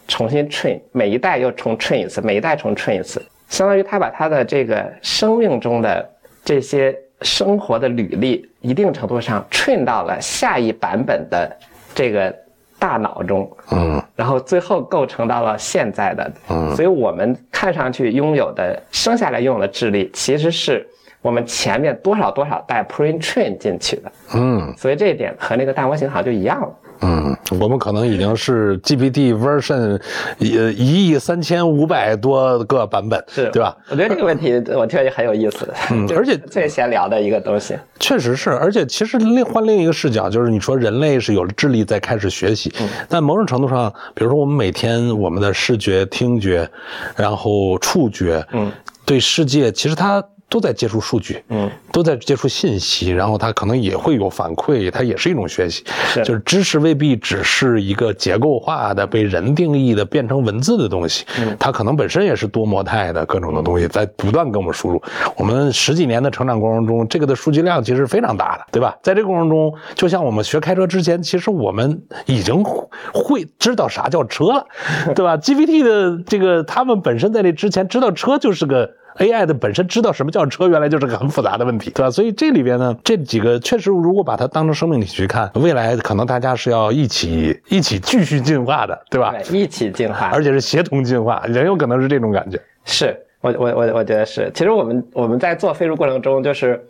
重新 train，每一代又重 train 一次，每一代重 train 一次，相当于它把它的这个生命中的这些生活的履历，一定程度上 train 到了下一版本的这个大脑中，嗯。然后最后构成到了现在的，嗯。所以我们看上去拥有的生下来拥有的智力，其实是我们前面多少多少代 pre train 进去的，嗯。所以这一点和那个大模型好像就一样了。嗯，我们可能已经是 GPT version 呃一亿三千五百多个版本，是对吧？？我觉得这个问题我觉得很有意思，嗯而且最闲聊的一个东西。确实是，而且其实另换另一个视角，就是你说人类是有了智力在开始学习，但某种程度上，比如说我们每天我们的视觉、听觉，然后触觉，嗯，对世界其实它都在接触数据，嗯，都在接触信息，然后它可能也会有反馈，它也是一种学习，是就是知识未必只是一个结构化的被人定义的变成文字的东西，嗯它可能本身也是多模态的各种的东西在不断给我们输入。我们十几年的成长过程中，这个的数据量其实非常大的，对吧？在这个过程中，就像我们学开车之前，其实我们已经会知道啥叫车了，对吧？<laughs> <laughs> GPT 的这个他们本身在这之前知道车就是个。AI 的本身知道什么叫车，原来就是个很复杂的问题，对吧？所以这里边呢，这几个确实，如果把它当成生命体去看，未来可能大家是要一起一起继续进化的，对吧？对，一起进化。而且是协同进化，人有可能是这种感觉。是我我我我觉得是。其实我们我们在做飞入过程中，就是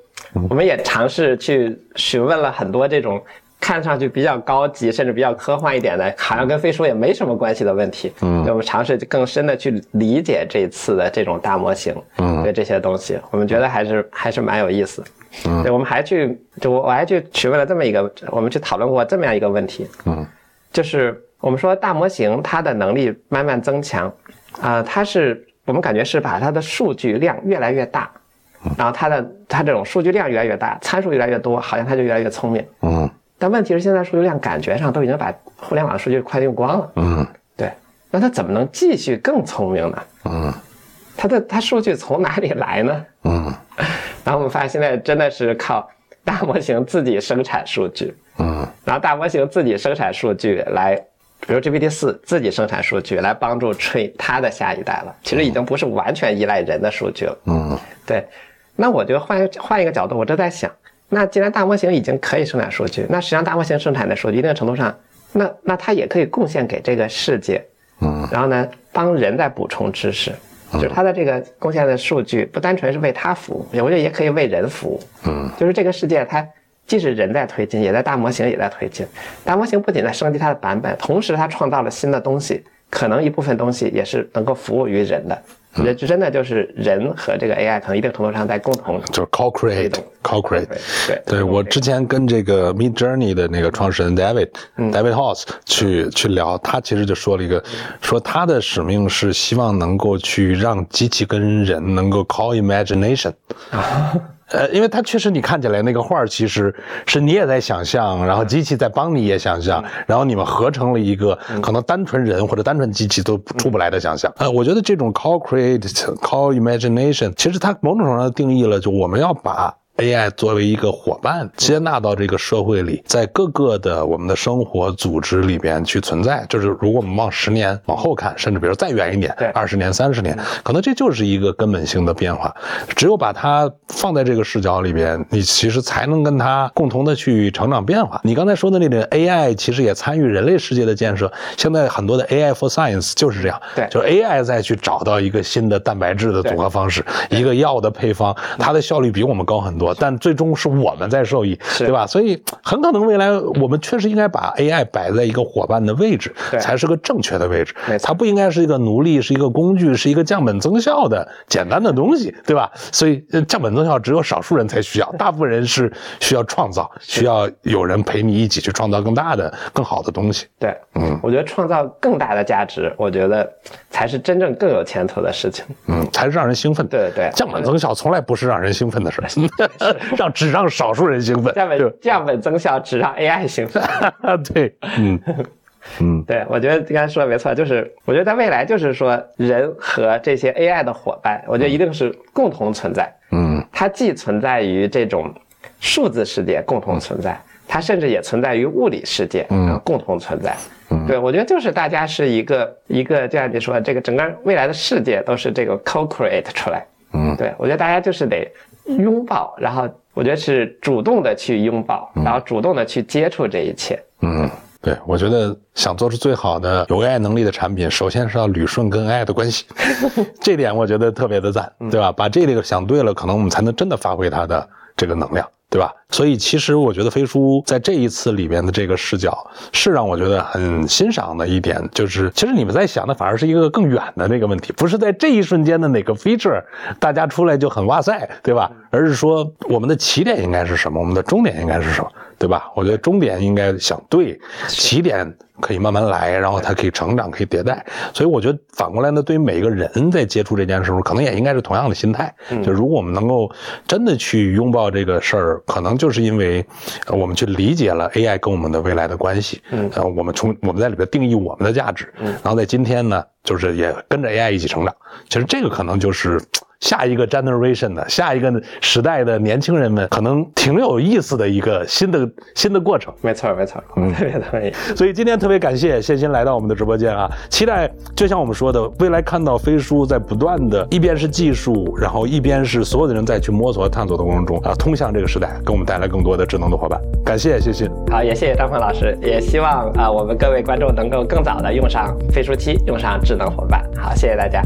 我们也尝试去询问了很多这种看上去比较高级，甚至比较科幻一点的，好像跟飞书也没什么关系的问题。嗯，我们尝试更深的去理解这次的这种大模型，嗯。对这些东西，我们觉得还是还是蛮有意思。嗯。对，我们还去就我我还去询问了这么一个，我们去讨论过这么样一个问题，嗯。就是我们说大模型它的能力慢慢增强，啊、它是我们感觉是把它的数据量越来越大，然后它的它这种数据量越来越大，参数越来越多，好像它就越来越聪明。嗯但问题是现在数据量感觉上都已经把互联网的数据快用光了，嗯对，那它怎么能继续更聪明呢？嗯它的它数据从哪里来呢？<laughs> 嗯然后我们发现现在真的是靠大模型自己生产数据，嗯然后大模型自己生产数据来，比如 GPT 四自己生产数据来帮助 train 它的下一代了。其实已经不是完全依赖人的数据了。嗯对，那我觉得换一个换一个角度，我就在想，那既然大模型已经可以生产数据，那实际上大模型生产的数据一定程度上，那那它也可以贡献给这个世界，嗯然后呢，帮人在补充知识。就是它的这个贡献的数据，不单纯是为它服务，我觉得也可以为人服务。嗯就是这个世界，它既是人在推进，也在大模型也在推进。大模型不仅在升级它的版本，同时它创造了新的东西，可能一部分东西也是能够服务于人的。人真的就是人和这个 AI 可能一定程度上在共同就是 co-create 动。co-create。对对我之前跟这个 Mid Journey 的那个创始人 David、David House 去去聊，他其实就说了一个，说他的使命是希望能够去让机器跟人能够 call imagination，呃，因为它确实你看起来那个画儿，其实是你也在想象，然后机器在帮你也想象，然后你们合成了一个可能单纯人或者单纯机器都出不来的想象。呃，我觉得这种 call create call imagination，其实它某种程度上定义了，就我们要把。AI 作为一个伙伴，接纳到这个社会里，在各个的我们的生活组织里边去存在。就是如果我们往十年往后看，甚至比如再远一点，对二十年、三十年，可能这就是一个根本性的变化。只有把它放在这个视角里边，你其实才能跟它共同的去成长变化。你刚才说的那点 AI，其实也参与人类世界的建设。现在很多的 AI for Science 就是这样，对就是 AI 再去找到一个新的蛋白质的组合方式，一个药的配方，它的效率比我们高很多，但最终是我们在受益，对吧？所以很可能未来我们确实应该把 AI 摆在一个伙伴的位置，对才是个正确的位置它不应该是一个奴隶，是一个工具，是一个降本增效的简单的东西，对吧？所以呃降本增效只有少数人才需要，大部分人是 <laughs> 需要创造，需要有人陪你一起去创造更大的、更好的东西。对，嗯，我觉得创造更大的价值，我觉得才是真正更有前途的事情。嗯，才是让人兴奋的。对对降本增效从来不是让人兴奋的事儿，<laughs> <laughs> 让只让少数人兴奋。降本降本增效只让 AI 兴奋。<laughs> 对，嗯 <laughs> 嗯对，我觉得刚才说的没错，就是我觉得在未来，就是说人和这些 AI 的伙伴，我觉得一定是共同存在。嗯它既存在于这种数字世界共同存在，它甚至也存在于物理世界，嗯呃共同存在。嗯对，我觉得就是大家是一个一个，就像你说，这个整个未来的世界都是这个 co-create 出来。嗯对我觉得大家就是得拥抱，然后我觉得是主动的去拥抱，然后主动的去接触这一切。嗯，对，我觉得想做出最好的有 AI 能力的产品，首先是要捋顺跟 AI 的关系，<laughs> 这点我觉得特别的赞，对吧？把这个想对了，可能我们才能真的发挥它的这个能量。对吧？所以其实我觉得飞叔在这一次里边的这个视角，是让我觉得很欣赏的一点，就是其实你们在想的反而是一个更远的那个问题，不是在这一瞬间的哪个 feature 大家出来就很哇塞，对吧？而是说我们的起点应该是什么，我们的终点应该是什么，对吧？我觉得终点应该想对，起点可以慢慢来，然后它可以成长，可以迭代。所以我觉得反过来呢，对于每一个人在接触这件事时候，可能也应该是同样的心态。就如果我们能够真的去拥抱这个事儿，可能就是因为呃我们去理解了 AI 跟我们的未来的关系。嗯呃，我们从我们在里边定义我们的价值，嗯然后在今天呢，就是也跟着 AI 一起成长。其实这个可能就是。下一个 generation 的下一个时代的年轻人们，可能挺有意思的一个新的新的过程。没错，没错，我特别同意。所以今天特别感谢谢鑫来到我们的直播间啊！期待就像我们说的，未来看到飞书在不断的，一边是技术，然后一边是所有的人在去摸索和探索的过程中啊，通向这个时代，给我们带来更多的智能的伙伴。感谢谢鑫。好，也谢谢张鹏老师，也希望啊、我们各位观众能够更早的用上飞书七，用上智能伙伴。好，谢谢大家。